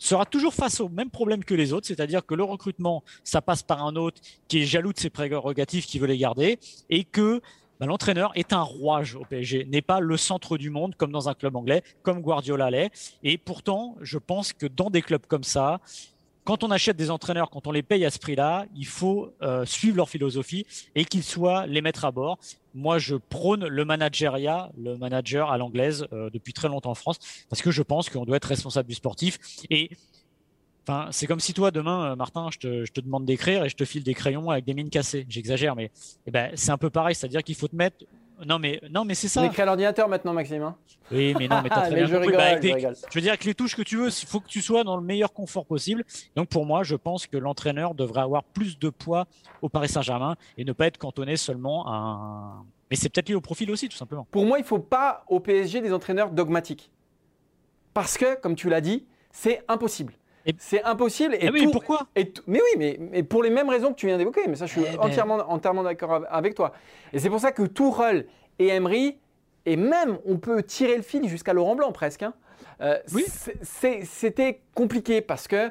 sera toujours face au même problème que les autres, c'est-à-dire que le recrutement, ça passe par un autre qui est jaloux de ses prérogatives, qui veut les garder, et que bah, l'entraîneur est un rouage au PSG, n'est pas le centre du monde comme dans un club anglais, comme Guardiola l'est. Et pourtant, je pense que dans des clubs comme ça, quand on achète des entraîneurs, quand on les paye à ce prix-là, il faut euh, suivre leur philosophie et qu'ils soient les mettre à bord. Moi, je prône le manageriat, le manager à l'anglaise euh, depuis très longtemps en France, parce que je pense qu'on doit être responsable du sportif. Et enfin, c'est comme si toi, demain, euh, Martin, je te, je te demande d'écrire et je te file des crayons avec des mines cassées. J'exagère, mais eh ben, c'est un peu pareil, c'est-à-dire qu'il faut te mettre non, mais, non, mais c'est ça. On écrit à l'ordinateur maintenant, Maxime. Hein. oui, mais non, mais t'as <laughs> très bien je, compris. Bah, je, veux dire, avec les touches que tu veux, il faut que tu sois dans le meilleur confort possible. Donc, pour moi, je pense que l'entraîneur devrait avoir plus de poids au Paris Saint-Germain et ne pas être cantonné seulement à un. Mais c'est peut-être lié au profil aussi, tout simplement. Pour moi, il ne faut pas au PSG des entraîneurs dogmatiques. Parce que, comme tu l'as dit, c'est impossible. C'est impossible. Et ah oui, pourquoi Mais oui, mais, pour les mêmes raisons que tu viens d'évoquer. Mais ça, je suis eh ben. entièrement, entièrement d'accord avec toi. Et c'est pour ça que Tourelle et Emery, et même on peut tirer le fil jusqu'à Laurent Blanc presque. Hein. Euh, oui. C'était compliqué parce que,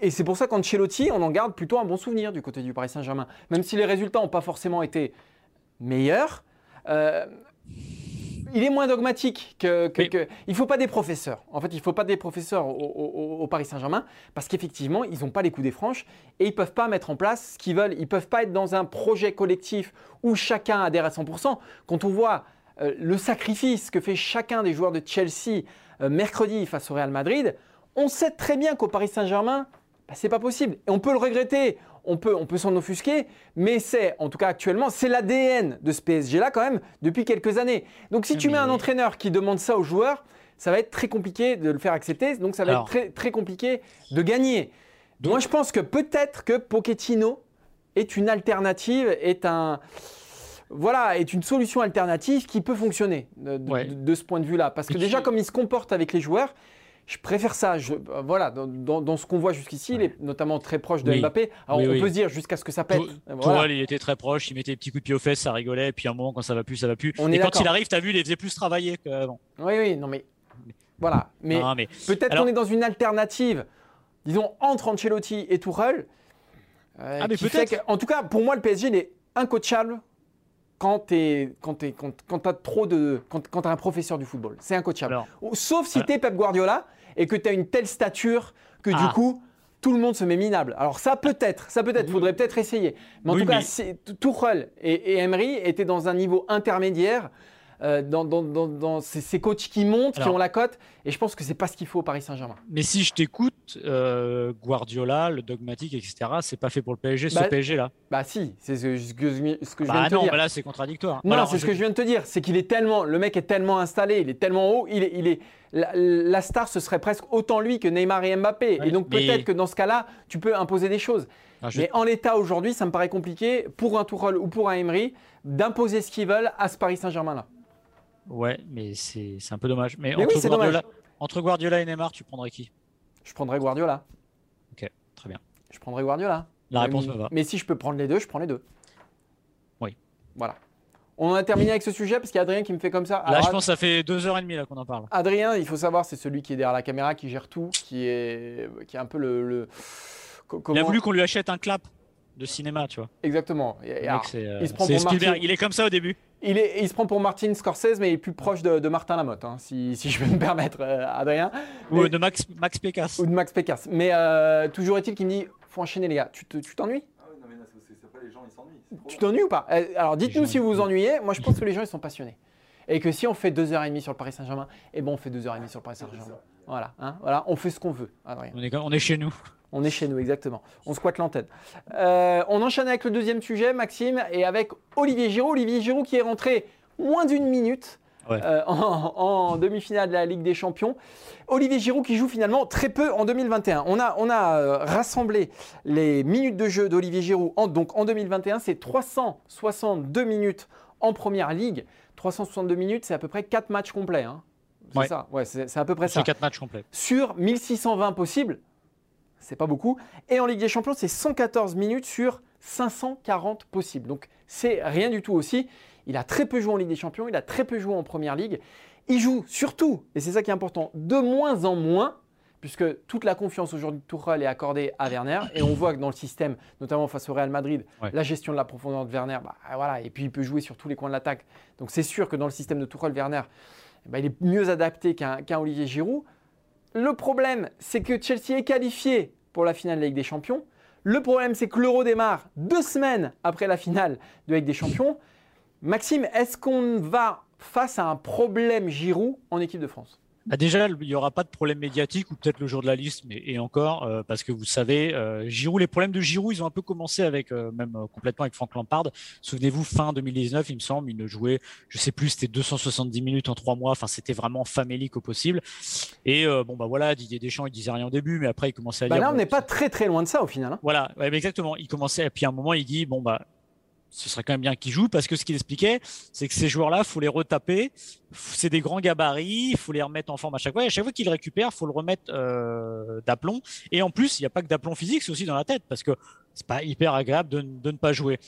et c'est pour ça qu'Ancelotti, on en garde plutôt un bon souvenir du côté du Paris Saint-Germain. Même si les résultats n'ont pas forcément été meilleurs, euh, il est moins dogmatique que. Il ne faut pas des professeurs. En fait, il ne faut pas des professeurs au, Paris Saint-Germain parce qu'effectivement, ils n'ont pas les coups des franches et ils ne peuvent pas mettre en place ce qu'ils veulent. Ils ne peuvent pas être dans un projet collectif où chacun adhère à 100%. Quand on voit euh, le sacrifice que fait chacun des joueurs de Chelsea euh, mercredi face au Real Madrid, on sait très bien qu'au Paris Saint-Germain, bah, ce n'est pas possible. Et on peut le regretter on peut, on peut s'en offusquer, mais c'est, en tout cas actuellement, c'est l'ADN de ce PSG-là quand même depuis quelques années. Donc si tu mets un entraîneur qui demande ça aux joueurs, ça va être très compliqué de le faire accepter, donc ça va être très, très compliqué de gagner. Moi, je pense que peut-être que Pochettino est une alternative, est un voilà, est une solution alternative qui peut fonctionner de, ce point de vue-là. Parce que déjà, comme il se comporte avec les joueurs, Je préfère ça. Je, euh, voilà, dans, ce qu'on voit jusqu'ici, il est notamment très proche de Mbappé. Alors on peut se dire jusqu'à ce que ça pète. Voilà. il était très proche, il mettait des petits coups de pied aux fesses, ça rigolait. Et puis à un moment, quand ça va plus, ça va plus. et quand il arrive, tu as vu, il les faisait plus travailler qu'avant. Oui, oui, non mais voilà. Mais, peut-être qu'on est dans une alternative, disons entre Ancelotti et Tourelle. Euh, ah, mais peut-être. En tout cas, pour moi, le PSG est incoachable quand tu quand, quand, as trop de quand, quand as un professeur du football. C'est incoachable. Sauf si tu es Pep Guardiola et que tu as une telle stature que du ah. coup tout le monde se met minable. Alors ça peut-être, ça peut-être, faudrait peut-être essayer. Mais en tout cas, Tuchel et, et Emery étaient dans un niveau intermédiaire euh, dans, dans, ces, coachs qui montent, qui ont la cote. Et je pense que c'est pas ce qu'il faut au Paris Saint-Germain. Mais si je t'écoute, euh, Guardiola, le dogmatique, etc., c'est pas fait pour le PSG, ce bah, PSG là. Bah si, c'est ce, que, je viens bah de te dire. là c'est contradictoire. Non, c'est ce que je viens de te dire, c'est qu'il est tellement, le mec est tellement installé, il est tellement haut, il est, il est la, star ce serait presque autant lui que Neymar et Mbappé. et donc peut-être que dans ce cas-là, tu peux imposer des choses. Ah, mais en l'état aujourd'hui, ça me paraît compliqué pour un Tourelle ou pour un Emery d'imposer ce qu'ils veulent à ce Paris Saint-Germain là. Ouais, mais c'est un peu dommage. Mais, entre, Guardiola, entre, Guardiola, et Neymar, tu prendrais qui? Je prendrais Guardiola. Ok, très bien. Je prendrais Guardiola. La réponse me va. Mais si je peux prendre les deux, je prends les deux. Oui. Voilà. On a terminé avec ce sujet parce qu'il y a Adrien qui me fait comme ça. là, je pense que ça fait deux heures et demie qu'on en parle. Adrien, il faut savoir, c'est celui qui est derrière la caméra, qui gère tout, qui est, qui est un peu le. Il a voulu qu'on lui achète un clap de cinéma, tu vois. Exactement. Euh, il, se prend pour il est comme ça au début. Il, est, il se prend pour Martin Scorsese, mais il est plus proche de, Martin Lamotte, hein, si, si, je peux me permettre, euh, Adrien. Ou de Max, Max Pécasse. Ou de Max Pécasse. Mais euh, toujours est-il qu'il me dit faut enchaîner, les gars. Tu t'ennuies non, mais c'est pas les gens, ils s'ennuient. Tu t'ennuies ou pas Alors dites-nous si vous vous ennuyez. Moi, je pense que les gens, ils sont passionnés. Et que si on fait 2h30 sur le Paris Saint-Germain, eh ben on fait 2h30 sur le Paris Saint-Germain. Voilà, hein, voilà, on fait ce qu'on veut. Adrien. On est, on est chez nous. On est chez nous, exactement. On squatte l'antenne. Euh, on enchaîne avec le deuxième sujet, Maxime, et avec Olivier Giroud. Olivier Giroud qui est rentré moins d'une minute euh, en, demi-finale de la Ligue des Champions. Olivier Giroud qui joue finalement très peu en 2021. On a, on a euh, rassemblé les minutes de jeu d'Olivier Giroud. En, donc en 2021, c'est 362 minutes en Première Ligue. 362 minutes, c'est à peu près 4 matchs complets. Hein. C'est ça, ouais, c'est à peu près ça. 4 matchs complets. Sur 1620 possibles, c'est pas beaucoup. Et en Ligue des Champions, c'est 114 minutes sur 540 possibles. Donc c'est rien du tout aussi. Il a très peu joué en Ligue des Champions, il a très peu joué en Première Ligue. Il joue surtout, et c'est ça qui est important, de moins en moins, puisque toute la confiance aujourd'hui de Tourelle est accordée à Werner. Et on voit que dans le système, notamment face au Real Madrid, la gestion de la profondeur de Werner, bah, voilà, et puis il peut jouer sur tous les coins de l'attaque. Donc c'est sûr que dans le système de Tourelle, Werner, bah, il est mieux adapté qu'un Olivier Giroud. Le problème, c'est que Chelsea est qualifié pour la finale de la Ligue des Champions. Le problème, c'est que l'Euro démarre deux semaines après la finale de la Ligue des Champions. Maxime, est-ce qu'on va face à un problème Giroud en équipe de France? Bah, déjà, il n'y aura pas de problème médiatique ou peut-être le jour de la liste, mais et encore euh, parce que vous savez, euh, Giroud, les problèmes de Giroud, ils ont un peu commencé avec euh, même complètement avec Franck Lampard. Souvenez-vous, fin 2019, il me semble, il ne jouait, je sais plus, c'était 270 minutes en trois mois. Enfin, c'était vraiment famélique au possible. Et bon bah voilà, Didier Deschamps, il disait rien au début, mais après il commençait à bah dire. Là, on n'est pas très très loin de ça au final. Hein. Voilà, exactement. Il commençait, et puis à un moment, il dit bon bah ce serait quand même bien qu'ils jouent parce que ce qu'il expliquait, c'est que ces joueurs-là, faut les retaper. C'est des grands gabarits, faut les remettre en forme à chaque fois. Et à chaque fois qu'ils récupèrent, faut le remettre euh, d'aplomb. Et en plus, il n'y a pas que d'aplomb physique, c'est aussi dans la tête parce que c'est pas hyper agréable de, ne pas jouer.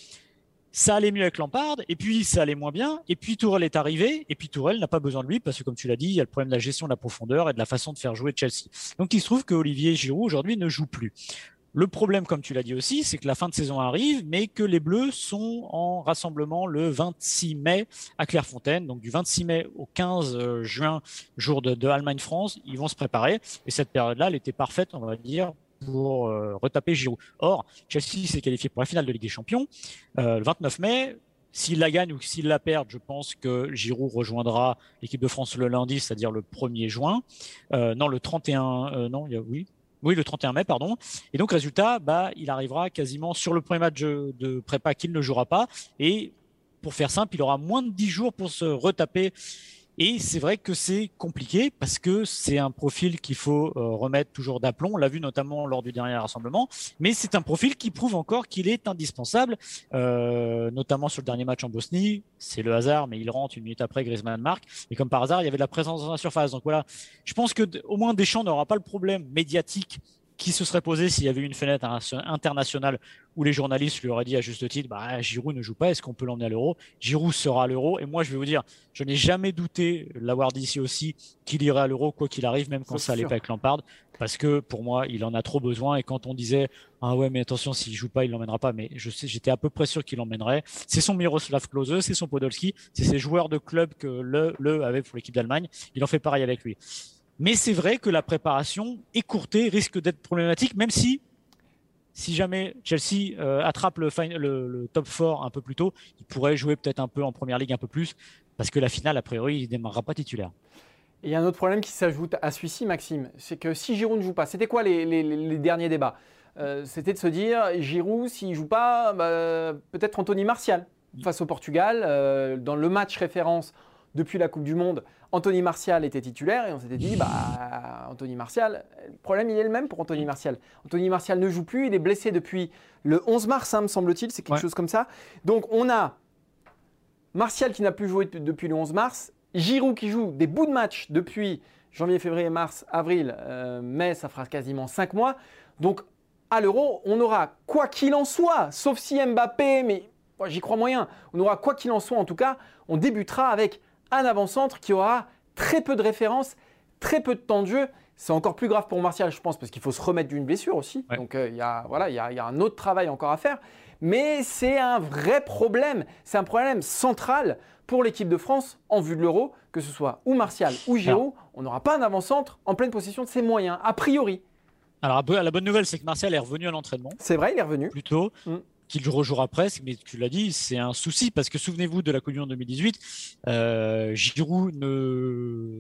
Ça allait mieux avec Lampard, et puis ça allait moins bien, et puis Tourelle est arrivé, et puis Tourelle n'a pas besoin de lui, parce que comme tu l'as dit, il y a le problème de la gestion de la profondeur et de la façon de faire jouer Chelsea. Donc il se trouve qu'Olivier Giroud aujourd'hui ne joue plus. Le problème, comme tu l'as dit aussi, c'est que la fin de saison arrive, mais que les Bleus sont en rassemblement le 26 mai à Clairefontaine. Donc du 26 mai au 15 euh, juin, jour de, Allemagne-France, ils vont se préparer. Et cette période-là, elle était parfaite, on va dire, pour euh, retaper Giroud. Or, Chelsea s'est qualifié pour la finale de Ligue des Champions euh, le 29 mai. S'il la gagne ou s'il la perd, je pense que Giroud rejoindra l'équipe de France le lundi, c'est-à-dire le 1er juin. non, le 31, non, il y a, oui, oui, le 31 mai, pardon. Et donc, résultat, bah, il arrivera quasiment sur le premier match de prépa qu'il ne jouera pas. Et pour faire simple, il aura moins de 10 jours pour se retaper Et c'est vrai que c'est compliqué parce que c'est un profil qu'il faut euh, remettre toujours d'aplomb. On l'a vu notamment lors du dernier rassemblement, mais c'est un profil qui prouve encore qu'il est indispensable, euh, notamment sur le dernier match en Bosnie. C'est le hasard, mais il rentre une minute après Griezmann marque. Et comme par hasard, il y avait de la présence dans la surface. Donc voilà, je pense que au moins Deschamps n'aura pas le problème médiatique qui se serait posé s'il y avait eu une fenêtre internationale où les journalistes lui auraient dit à juste titre bah, Giroud ne joue pas, est-ce qu'on peut l'emmener à l'Euro? Giroud sera à l'Euro. Et moi, je vais vous dire, je n'ai jamais douté, l'avoir dit ici aussi, qu'il irait à l'Euro, quoi qu'il arrive, même quand ça n'allait pas avec Lampard. Parce que pour moi, il en a trop besoin. Et quand on disait Ah ouais, mais attention, s'il joue pas, il l'emmènera pas. Mais je sais, j'étais à peu près sûr qu'il l'emmènerait. C'est son Miroslav Klose, c'est son Podolski, c'est ses joueurs de club que le, le avait pour l'équipe d'Allemagne. Il en fait pareil avec lui. Mais c'est vrai que la préparation écourtée risque d'être problématique, même si, si jamais Chelsea euh, attrape le, top 4 un peu plus tôt, il pourrait jouer peut-être un peu en première ligue un peu plus, parce que la finale, a priori, il ne démarrera pas titulaire. il y a un autre problème qui s'ajoute à celui-ci, Maxime, c'est que si Giroud ne joue pas, c'était quoi les, derniers débats? Euh, C'était de se dire, Giroud, s'il ne joue pas, bah, peut-être Anthony Martial face au Portugal, euh, dans le match référence depuis la Coupe du Monde, Anthony Martial était titulaire et on s'était dit, bah, Anthony Martial, le problème il est le même pour Anthony Martial. Anthony Martial ne joue plus, il est blessé depuis le 11 mars, hein, me semble-t-il, c'est quelque chose comme ça. Donc on a Martial qui n'a plus joué depuis le 11 mars, Giroud qui joue des bouts de match depuis janvier, février, mars, avril, euh, mai, ça fera quasiment 5 mois. Donc à l'Euro, on aura quoi qu'il en soit, sauf si Mbappé, mais j'y crois moyen, on aura quoi qu'il en soit en tout cas, on débutera avec un avant-centre qui aura très peu de références, très peu de temps de jeu. C'est encore plus grave pour Martial, je pense, parce qu'il faut se remettre d'une blessure aussi. Donc euh, il y, a, voilà, y, a, y a un autre travail encore à faire. Mais c'est un vrai problème. C'est un problème central pour l'équipe de France en vue de l'Euro, que ce soit ou Martial ou Giroud. On n'aura pas un avant-centre en pleine possession de ses moyens, a priori. Alors la bonne nouvelle, c'est que Martial est revenu à l'entraînement. C'est vrai, il est revenu. Plutôt. Mm qu'il rejouera presque, mais tu l'as dit, c'est un souci parce que souvenez-vous de la Coupe du Monde 2018, euh, Giroud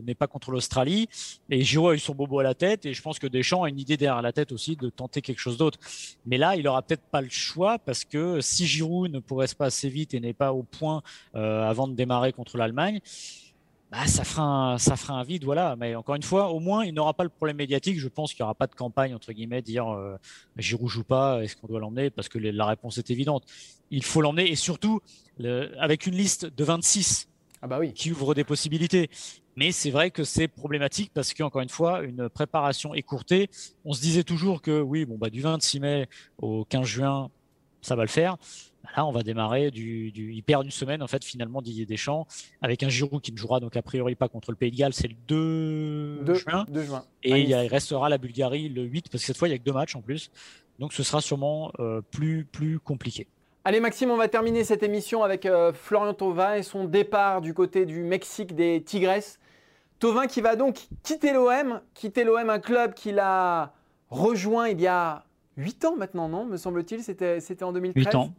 n'est pas contre l'Australie et Giroud a eu son bobo à la tête et je pense que Deschamps a une idée derrière la tête aussi de tenter quelque chose d'autre. Mais là, il aura peut-être pas le choix parce que si Giroud ne pourrait pas assez vite et n'est pas au point euh, avant de démarrer contre l'Allemagne, bah, ça, fera un, ça fera un vide, voilà. Mais encore une fois, au moins, il n'aura pas le problème médiatique. Je pense qu'il n'y aura pas de campagne, entre guillemets, dire euh, Giroud joue pas, est-ce qu'on doit l'emmener? Parce que la réponse est évidente. Il faut l'emmener et surtout avec une liste de 26 ah bah oui. qui ouvre des possibilités. Mais c'est vrai que c'est problématique parce qu'encore une fois, une préparation écourtée. On se disait toujours que oui, bon, bah, du 26 mai au 15 juin, ça va le faire. Là, on va démarrer du, du, il perd une semaine en fait finalement Didier Deschamps avec un Giroud qui ne jouera donc a priori pas contre le Pays de Galles, c'est le 2, juin. juin. Et il, restera la Bulgarie le 8 parce que cette fois il y a que deux matchs en plus, donc ce sera sûrement euh, plus plus compliqué. Allez Maxime, on va terminer cette émission avec euh, Florian Thauvin et son départ du côté du Mexique des Tigres. Thauvin qui va donc quitter l'OM, quitter l'OM, un club qu'il a rejoint il y a 8 ans maintenant, non Me semble-t-il, c'était en 2013. 8 ans.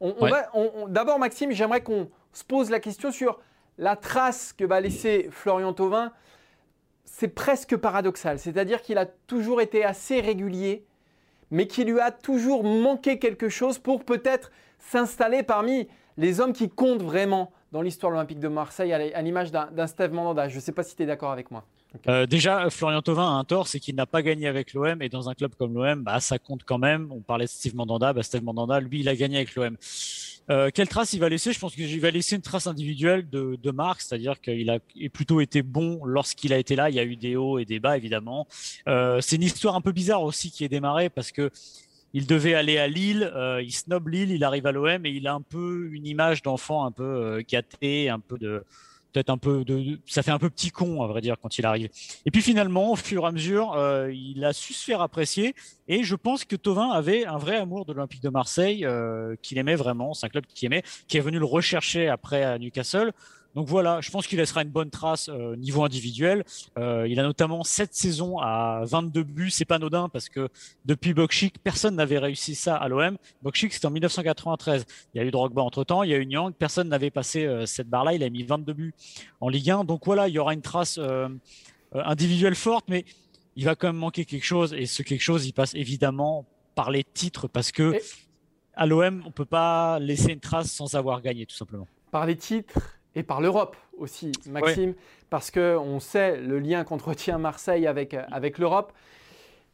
D'abord, Maxime, j'aimerais qu'on se pose la question sur la trace que va laisser Florian Thauvin. C'est presque paradoxal, c'est-à-dire qu'il a toujours été assez régulier, mais qu'il lui a toujours manqué quelque chose pour peut-être s'installer parmi les hommes qui comptent vraiment dans l'histoire de l'Olympique de Marseille, à l'image d'un Steve Mandanda. Je ne sais pas si tu es d'accord avec moi. Euh, déjà, Florian Thauvin a un tort, c'est qu'il n'a pas gagné avec l'OM et dans un club comme l'OM, bah, ça compte quand même. On parlait de Steve Mandanda, bah, Steve Mandanda, lui, il a gagné avec l'OM. Euh, quelle trace il va laisser? Je pense qu'il va laisser une trace individuelle de, de marque, c'est-à-dire qu'il a plutôt été bon lorsqu'il a été là. Il y a eu des hauts et des bas, évidemment. Euh, c'est une histoire un peu bizarre aussi qui est démarrée parce que il devait aller à Lille, euh, il snob Lille, il arrive à l'OM et il a un peu une image d'enfant un peu euh, gâté, un peu de peut-être un peu de, ça fait un peu petit con à vrai dire quand il arrive. Et puis finalement, au fur et à mesure, euh, il a su se faire apprécier et je pense que Tovin avait un vrai amour de l'Olympique de Marseille euh, qu'il aimait vraiment, c'est un club qu'il aimait, qui est venu le rechercher après à Newcastle. Donc voilà, je pense qu'il laissera une bonne trace euh, niveau individuel. Euh, il a notamment cette saison à 22 buts, c'est pas anodin parce que depuis Bokchik, personne n'avait réussi ça à l'OM. Bokchik, c'était en 1993. Il y a eu Drogba entre-temps, il y a eu Nyang, personne n'avait passé euh, cette barre-là, il a mis 22 buts en Ligue 1. Donc voilà, il y aura une trace individuelle forte, mais il va quand même manquer quelque chose et ce quelque chose, il passe évidemment par les titres parce que à l'OM, on peut pas laisser une trace sans avoir gagné tout simplement par les titres et par l'Europe aussi, Maxime, parce qu'on sait le lien qu'entretient Marseille avec, avec l'Europe.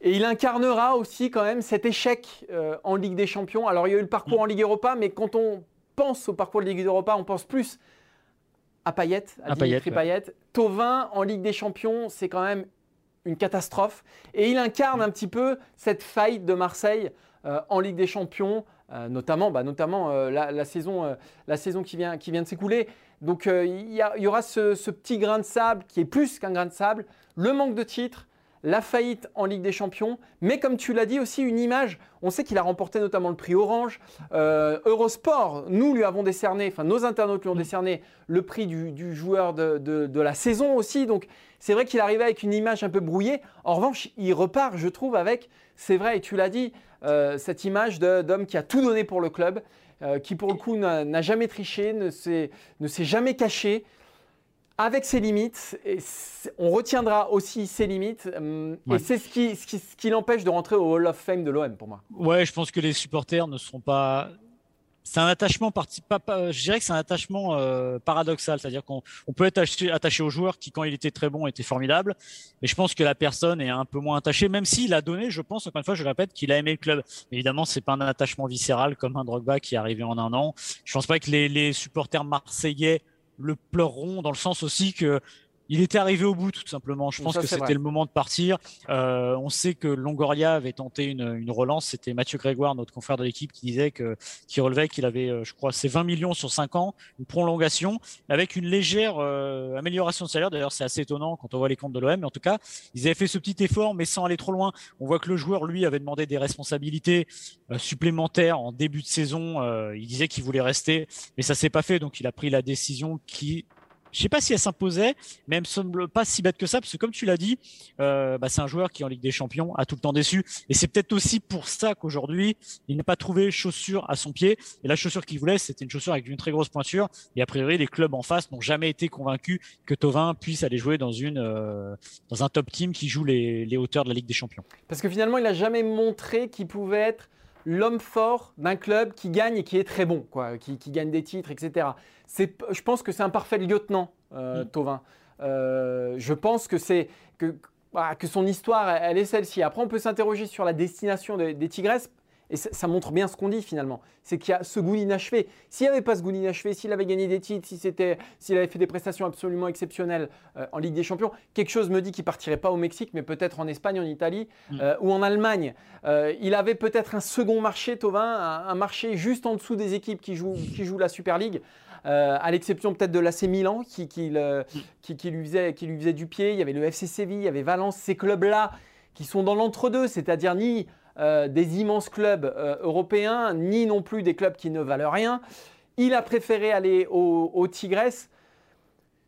Et il incarnera aussi quand même cet échec euh, en Ligue des Champions. Alors il y a eu le parcours en Ligue Europa, mais quand on pense au parcours de Ligue Europa, on pense plus à Payet, à, Dimitri Payet. Tovin en Ligue des Champions, c'est quand même une catastrophe. Et il incarne un petit peu cette faillite de Marseille euh, en Ligue des Champions, euh, notamment, bah, notamment la, saison, la saison qui vient, qui vient de s'écouler. Donc il y, aura ce, ce, petit grain de sable qui est plus qu'un grain de sable, le manque de titres, la faillite en Ligue des Champions, mais comme tu l'as dit aussi, une image. On sait qu'il a remporté notamment le prix Orange. Euh, Eurosport, nous lui avons décerné, enfin nos internautes lui ont décerné le prix du, joueur de, la saison aussi. Donc c'est vrai qu'il arrivait avec une image un peu brouillée. En revanche, il repart, je trouve, avec, c'est vrai, et tu l'as dit, euh, cette image d'homme qui a tout donné pour le club, euh, qui pour le coup n'a jamais triché, ne s'est jamais caché avec ses limites, et on retiendra aussi ses limites, euh, et c'est ce qui, ce qui, l'empêche de rentrer au Hall of Fame de l'OM pour moi. Ouais, je pense que les supporters ne seront pas. C'est un attachement parti, je dirais que c'est un attachement euh, paradoxal, c'est-à-dire qu'on peut être attaché, au joueur qui, quand il était très bon, était formidable, mais je pense que la personne est un peu moins attachée, même s'il a donné, je pense, encore une fois, je répète, qu'il a aimé le club. Évidemment, c'est pas un attachement viscéral comme un Drogba qui est arrivé en un an. Je pense pas que les, les supporters marseillais le pleureront dans le sens aussi que il était arrivé au bout tout simplement. Je pense que c'était le moment de partir. Euh, on sait que Longoria avait tenté une, relance. C'était Mathieu Grégoire, notre confrère de l'équipe, qui disait que, qui relevait qu'il avait, euh, je crois, ses 20 millions sur 5 ans, une prolongation avec une légère euh, amélioration de salaire. D'ailleurs, c'est assez étonnant quand on voit les comptes de l'OM. Mais en tout cas, ils avaient fait ce petit effort, mais sans aller trop loin. On voit que le joueur, lui, avait demandé des responsabilités supplémentaires en début de saison. il disait qu'il voulait rester, mais ça s'est pas fait. Donc, il a pris la décision qui je sais pas si elle s'imposait, mais elle me semble pas si bête que ça, parce que comme tu l'as dit, euh, bah, c'est un joueur qui en Ligue des Champions a tout le temps déçu, et c'est peut-être aussi pour ça qu'aujourd'hui il n'a pas trouvé chaussure à son pied. Et la chaussure qu'il voulait, c'était une chaussure avec une très grosse pointure. Et a priori, les clubs en face n'ont jamais été convaincus que Tovin puisse aller jouer dans une euh, dans un top team qui joue les, les hauteurs de la Ligue des Champions. Parce que finalement, il n'a jamais montré qu'il pouvait être l'homme fort d'un club qui gagne et qui est très bon, quoi, qui, gagne des titres, etc. Je pense que c'est un parfait lieutenant, euh, mm. Tovin. Euh, je pense que c'est que, bah, que son histoire, elle est celle-ci. Après, on peut s'interroger sur la destination des Tigresses et ça, montre bien ce qu'on dit finalement. C'est qu'il y a ce goût inachevé. S'il n'y avait pas ce goût inachevé, s'il avait gagné des titres, s'il avait fait des prestations absolument exceptionnelles euh, en Ligue des Champions, quelque chose me dit qu'il partirait pas au Mexique, mais peut-être en Espagne, en Italie mm. euh, ou en Allemagne. Euh, il avait peut-être un second marché, Tovin, un, marché juste en dessous des équipes qui jouent, qui jouent la Super League. À l'exception peut-être de l'AC Milan qui, qui, qui, qui, lui faisait, qui lui faisait du pied. Il y avait le FC Séville, il y avait Valence, ces clubs-là qui sont dans l'entre-deux, c'est-à-dire ni euh, des immenses clubs euh, européens, ni non plus des clubs qui ne valent rien. Il a préféré aller au, au Tigres.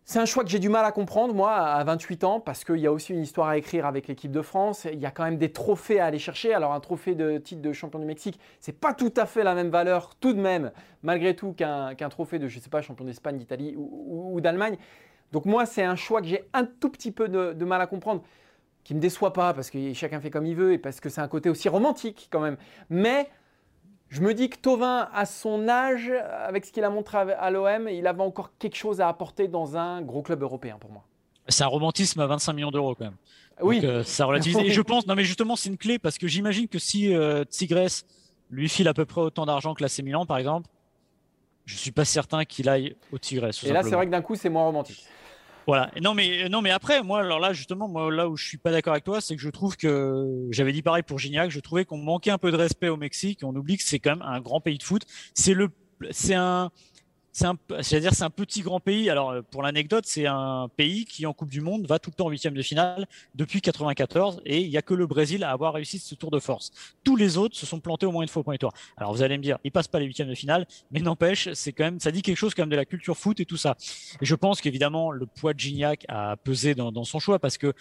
C'est un choix que j'ai du mal à comprendre, moi, à 28 ans, parce qu'il y a aussi une histoire à écrire avec l'équipe de France. Il y a quand même des trophées à aller chercher. Alors, un trophée de titre de champion du Mexique, c'est pas tout à fait la même valeur, tout de même, malgré tout, qu'un trophée de, je sais pas, champion d'Espagne, d'Italie ou, d'Allemagne. Donc, moi, c'est un choix que j'ai un tout petit peu de mal à comprendre qui me déçoit pas parce que chacun fait comme il veut et parce que c'est un côté aussi romantique quand même. Mais je me dis que Tovin, à son âge, avec ce qu'il a montré à l'OM, il avait encore quelque chose à apporter dans un gros club européen pour moi. C'est un romantisme à 25 millions d'euros quand même. Oui. Euh, ça relativise. <laughs> Et je pense, non mais justement, c'est une clé parce que j'imagine que si euh, Tigres lui file à peu près autant d'argent que l'AC Milan, par exemple, je suis pas certain qu'il aille au Tigres. Et là, c'est vrai que d'un coup, c'est moins romantique. Voilà. Non mais non mais après moi alors là justement moi là où je suis pas d'accord avec toi c'est que je trouve que j'avais dit pareil pour Gignac je trouvais qu'on manquait un peu de respect au Mexique on oublie que c'est quand même un grand pays de foot c'est le c'est un c'est un, c'est-à-dire c'est un petit grand pays. Alors pour l'anecdote, c'est un pays qui en Coupe du Monde va tout le temps en huitième de finale depuis 94 et il y a que le Brésil à avoir réussi ce tour de force. Tous les autres se sont plantés au moins une fois au premier tour. Alors vous allez me dire, ils passent pas les huitièmes de finale, mais n'empêche, c'est quand même, ça dit quelque chose quand même de la culture foot et tout ça. Et je pense qu'évidemment le poids de Gignac a pesé dans, dans son choix parce que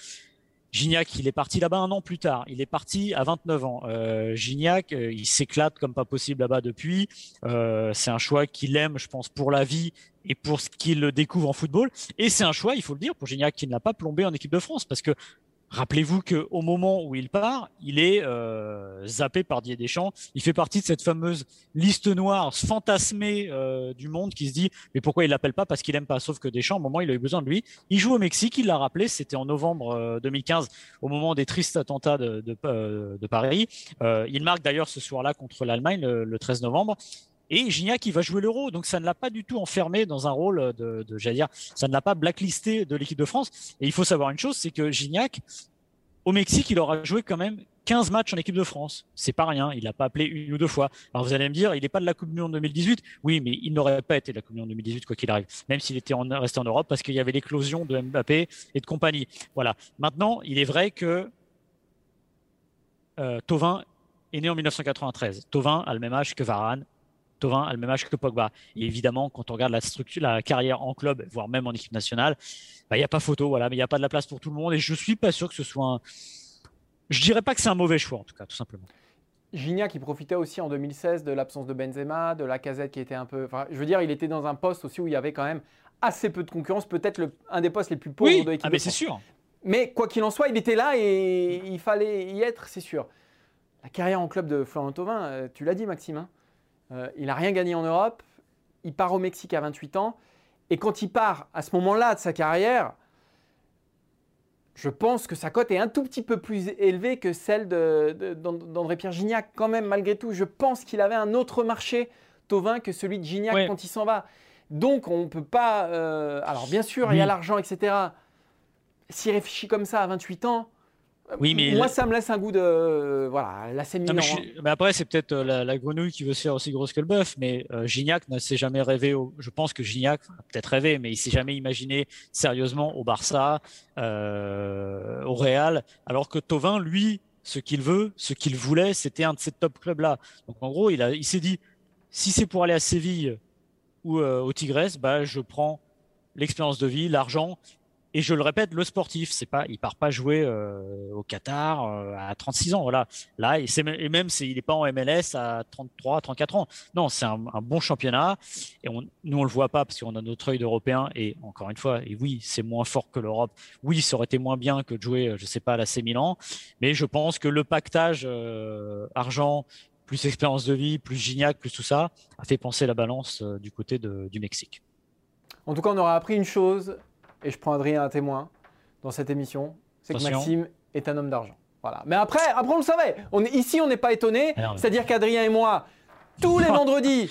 Gignac, il est parti là-bas un an plus tard. Il est parti à 29 ans. Euh, Gignac, euh, il s'éclate comme pas possible là-bas depuis. Euh, c'est un choix qu'il aime, je pense, pour la vie et pour ce qu'il découvre en football. Et c'est un choix, il faut le dire, pour Gignac qui ne l'a pas plombé en équipe de France parce que Rappelez-vous qu'au moment où il part, il est euh, zappé par Didier Deschamps. Il fait partie de cette fameuse liste noire fantasmée euh, du monde qui se dit mais pourquoi il l'appelle pas? Parce qu'il aime pas. Sauf que Deschamps, au moment où il a eu besoin de lui, il joue au Mexique. Il l'a rappelé, c'était en novembre 2015, au moment des tristes attentats de, de, Paris. il marque d'ailleurs ce soir-là contre l'Allemagne le 13 novembre. Et Gignac, il va jouer l'Euro, donc ça ne l'a pas du tout enfermé dans un rôle de, de j'allais dire, ça ne l'a pas blacklisté de l'équipe de France. Et il faut savoir une chose, c'est que Gignac, au Mexique, il aura joué quand même 15 matchs en équipe de France. C'est pas rien. Il n'a pas appelé une ou deux fois. Alors vous allez me dire, il n'est pas de la Coupe du Monde 2018. Oui, mais il n'aurait pas été de la Coupe du Monde 2018 quoi qu'il arrive, même s'il était resté en Europe parce qu'il y avait l'éclosion de Mbappé et de compagnie. Voilà. Maintenant, il est vrai que euh, Tovin est né en 1993. Tovin a le même âge que Varane, Tovin a le même âge que Pogba. Et évidemment, quand on regarde la structure, la carrière en club, voire même en équipe nationale, bah, il n'y a pas photo, voilà, mais il n'y a pas de la place pour tout le monde. Et je suis pas sûr que ce soit un. Je dirais pas que c'est un mauvais choix, en tout cas, tout simplement. Gignac qui profitait aussi en 2016 de l'absence de Benzema, de la casette qui était un peu. Enfin, je veux dire, il était dans un poste aussi où il y avait quand même assez peu de concurrence, peut-être un des postes les plus pauvres de l'équipe. Ah, mais c'est sûr. Mais quoi qu'il en soit, il était là et il fallait y être, c'est sûr. La carrière en club de Florent Thauvin, euh, tu l'as dit, Maxime. Hein euh, il n'a rien gagné en Europe. Il part au Mexique à 28 ans. Et quand il part à ce moment-là de sa carrière, je pense que sa cote est un tout petit peu plus élevée que celle d'André-Pierre Gignac. Quand même, malgré tout, je pense qu'il avait un autre marché, Tovin, que celui de Gignac quand il s'en va. Donc, on ne peut pas. Euh, alors, bien sûr, il y a l'argent, etc. S'il réfléchit comme ça à 28 ans, oui, mais moi, ça me laisse un goût de voilà, la mais, mais, après, c'est peut-être euh, la, grenouille qui veut se faire aussi grosse que le bœuf. Mais euh, Gignac ne s'est jamais rêvé. Je pense que Gignac a peut-être rêvé, mais il s'est jamais imaginé sérieusement au Barça, euh, au Real. Alors que Tovin, lui, ce qu'il veut, ce qu'il voulait, c'était un de ces top clubs-là. Donc en gros, il, a, il s'est dit, si c'est pour aller à Séville ou au Tigres, bah, je prends l'expérience de vie, l'argent et je le répète, le sportif, c'est pas, il part pas jouer euh, au Qatar euh, à 36 ans. Voilà. Là, et, même, il n'est pas en MLS à 33, 34 ans. Non, c'est un, bon championnat. Et on, nous, on le voit pas parce qu'on a notre œil d'Européen. Et encore une fois, et oui, c'est moins fort que l'Europe. Oui, ça aurait été moins bien que de jouer, je sais pas, à la C Milan. Mais je pense que le pactage euh, argent plus expérience de vie, plus Gignac, plus tout ça, a fait penser la balance du côté du Mexique. En tout cas, on aura appris une chose, et je prends Adrien à témoin dans cette émission, c'est que Maxime est un homme d'argent. Voilà. Mais après, après on le savait. On est, ici, on n'est pas étonné. C'est-à-dire qu'Adrien et moi, tous les <laughs> vendredis,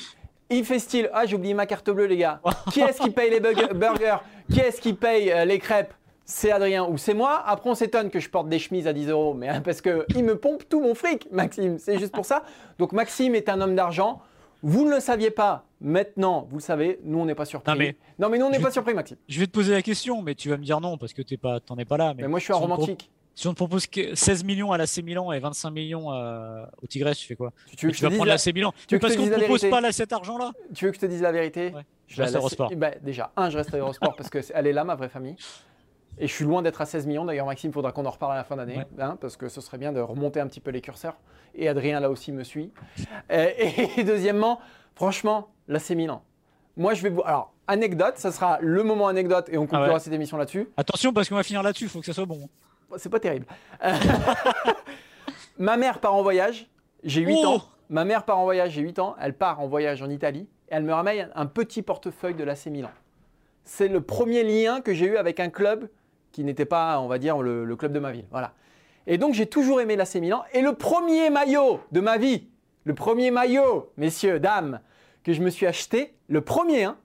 il fait style Ah, j'ai oublié ma carte bleue, les gars. <laughs> Qui est-ce qui paye les burgers? Qui est-ce qui paye euh, les crêpes? C'est Adrien ou c'est moi. Après, on s'étonne que je porte des chemises à 10 euros, mais hein, parce qu'il me pompe tout mon fric, Maxime. C'est juste pour ça. Donc, Maxime est un homme d'argent. Vous ne le saviez pas, maintenant vous le savez, nous on n'est pas surpris. Non mais, non, mais nous on n'est pas surpris, Maxime. Je vais te poser la question, mais tu vas me dire non parce que tu n'en es pas là. Mais, moi je suis un romantique. Si on te propose 16 millions à l'AC Milan et 25 millions au Tigres, tu fais quoi? Tu, vas prendre l'AC Milan tu Parce qu'on ne propose pas là, cet argent-là? Tu veux que je te dise la vérité? Je reste à Eurosport. Bah, déjà, un, je reste à Eurosport parce qu'elle est là, ma vraie famille. Et je suis loin d'être à 16 millions. D'ailleurs, Maxime, il faudra qu'on en reparle à la fin d'année, hein, parce que ce serait bien de remonter un petit peu les curseurs. Et Adrien, là aussi, me suit. et <laughs> deuxièmement, Franchement, là, c'est Milan. Moi, je vais vous. Alors, anecdote, ça sera le moment anecdote et on conclura ah cette émission là-dessus. Attention, parce qu'on va finir là-dessus, il faut que ça soit bon. C'est pas terrible. <laughs> Ma mère part en voyage, j'ai 8 ans. Ma mère part en voyage, j'ai 8 ans. Elle part en voyage en Italie et elle me ramène un petit portefeuille de l'AC Milan. C'est le premier lien que j'ai eu avec un club qui n'était pas, on va dire, le, le, club de ma ville. Voilà. Et donc, j'ai toujours aimé l'AC Milan. Et le premier maillot de ma vie, le premier maillot, messieurs, dames, que je me suis acheté, le premier, hein,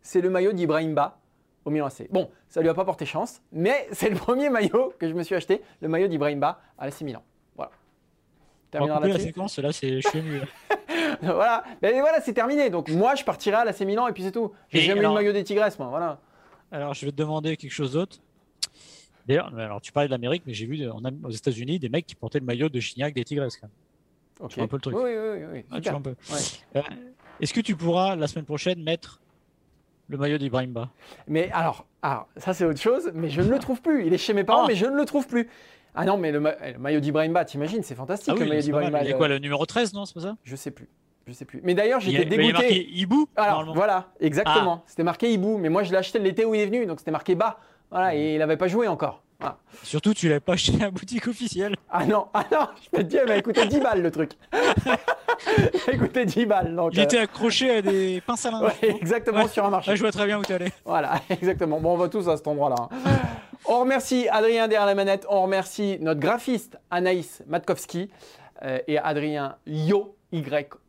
c'est le maillot d'Ibrahimba au Milan AC. Bon, ça lui a pas porté chance, mais <laughs> c'est le premier maillot que je me suis acheté, le maillot d'Ibrahimba à l'AC Milan. Voilà. Terminera la séquence, là, c'est nul. <laughs> voilà, mais voilà, c'est terminé. Donc moi, je partirai à l'AC Milan et puis c'est tout. J'ai jamais eu le maillot des Tigresses, moi. Voilà. Alors, je vais te demander quelque chose d'autre. D'ailleurs, alors tu parlais de l'Amérique, mais j'ai vu aux États-Unis des mecs qui portaient le maillot de Gignac des Tigresses. Un peu le truc. Oui, oui, oui. Ah, un peu. Euh, est-ce que tu pourras la semaine prochaine mettre le maillot d'Ibrahimba Mais alors, alors, ça c'est autre chose, mais je ne le trouve plus. Il est chez mes parents, ah. mais je ne le trouve plus. Ah non, mais le, maillot d'Ibrahimba, t'imagines, c'est fantastique ah le maillot d'Ibrahimba. Il est quoi, le numéro 13, non C'est pas ça? Je sais plus. Je sais plus. Mais d'ailleurs, j'étais dégoûté. Il y a marqué Hibou Alors, voilà, exactement. C'était marqué Hibou, mais moi je l'ai acheté l'été où il est venu, donc c'était marqué bas. Voilà, et il n'avait pas joué encore. Voilà. Surtout, tu l'avais pas acheté à la boutique officielle. Ah non, ah non, je peux te dire, il m'a coûté 10 balles le truc. <laughs> il m'a coûté 10 balles. Donc, Il euh, était accroché à des pinces à linge. <laughs> ouais, exactement Ouais. sur un marché. Je vois très bien où tu allais. Voilà, <laughs> exactement. Bon, on va tous à cet endroit-là. hein. On remercie Adrien derrière la manette. On remercie notre graphiste Anaïs Matkowski euh, et Adrien Yo,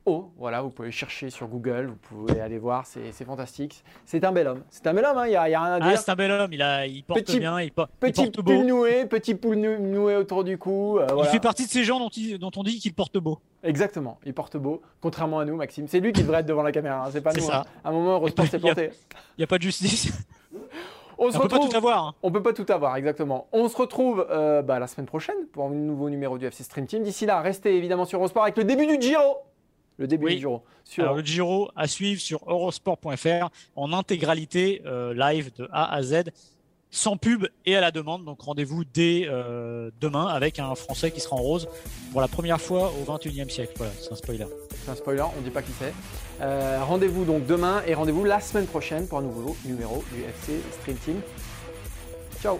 Y-O. Voilà, vous pouvez chercher sur Google, vous pouvez aller voir, c'est fantastique. C'est un bel homme. C'est un bel homme, hein, il n'y a, il y a rien à Ah, dire. c'est un bel homme. Il, a, il porte Petit- bien, il, il petit porte pull beau. noué, petit nou- noué autour du cou. euh, Il voilà. fait partie de ces gens dont, il- dont on dit qu'il porte beau. Exactement, il porte beau, contrairement à nous, Maxime. C'est lui qui devrait être devant la caméra, hein, c'est pas C'est nous. ça. hein. À un moment, Eurosport s'est Il y planté. Il n'y a pas de justice. On se on peut pas retrouve. tout avoir. hein. On peut pas tout avoir, exactement. On se retrouve euh, bah, la semaine prochaine pour un nouveau numéro du FC Stream Team. D'ici là, restez évidemment sur Eurosport avec le début du Giro. Le début Oui. du Giro. Sur... Alors, le Giro à suivre sur eurosport.fr en intégralité euh, live de A à Z, sans pub et à la demande. Donc rendez-vous dès euh, demain avec un Français qui sera en rose pour la première fois au 21e siècle. Voilà, c'est un spoiler. C'est un spoiler, on dit pas qui c'est. Euh, rendez-vous donc demain et rendez-vous la semaine prochaine pour un nouveau numéro du FC Stream Team. Ciao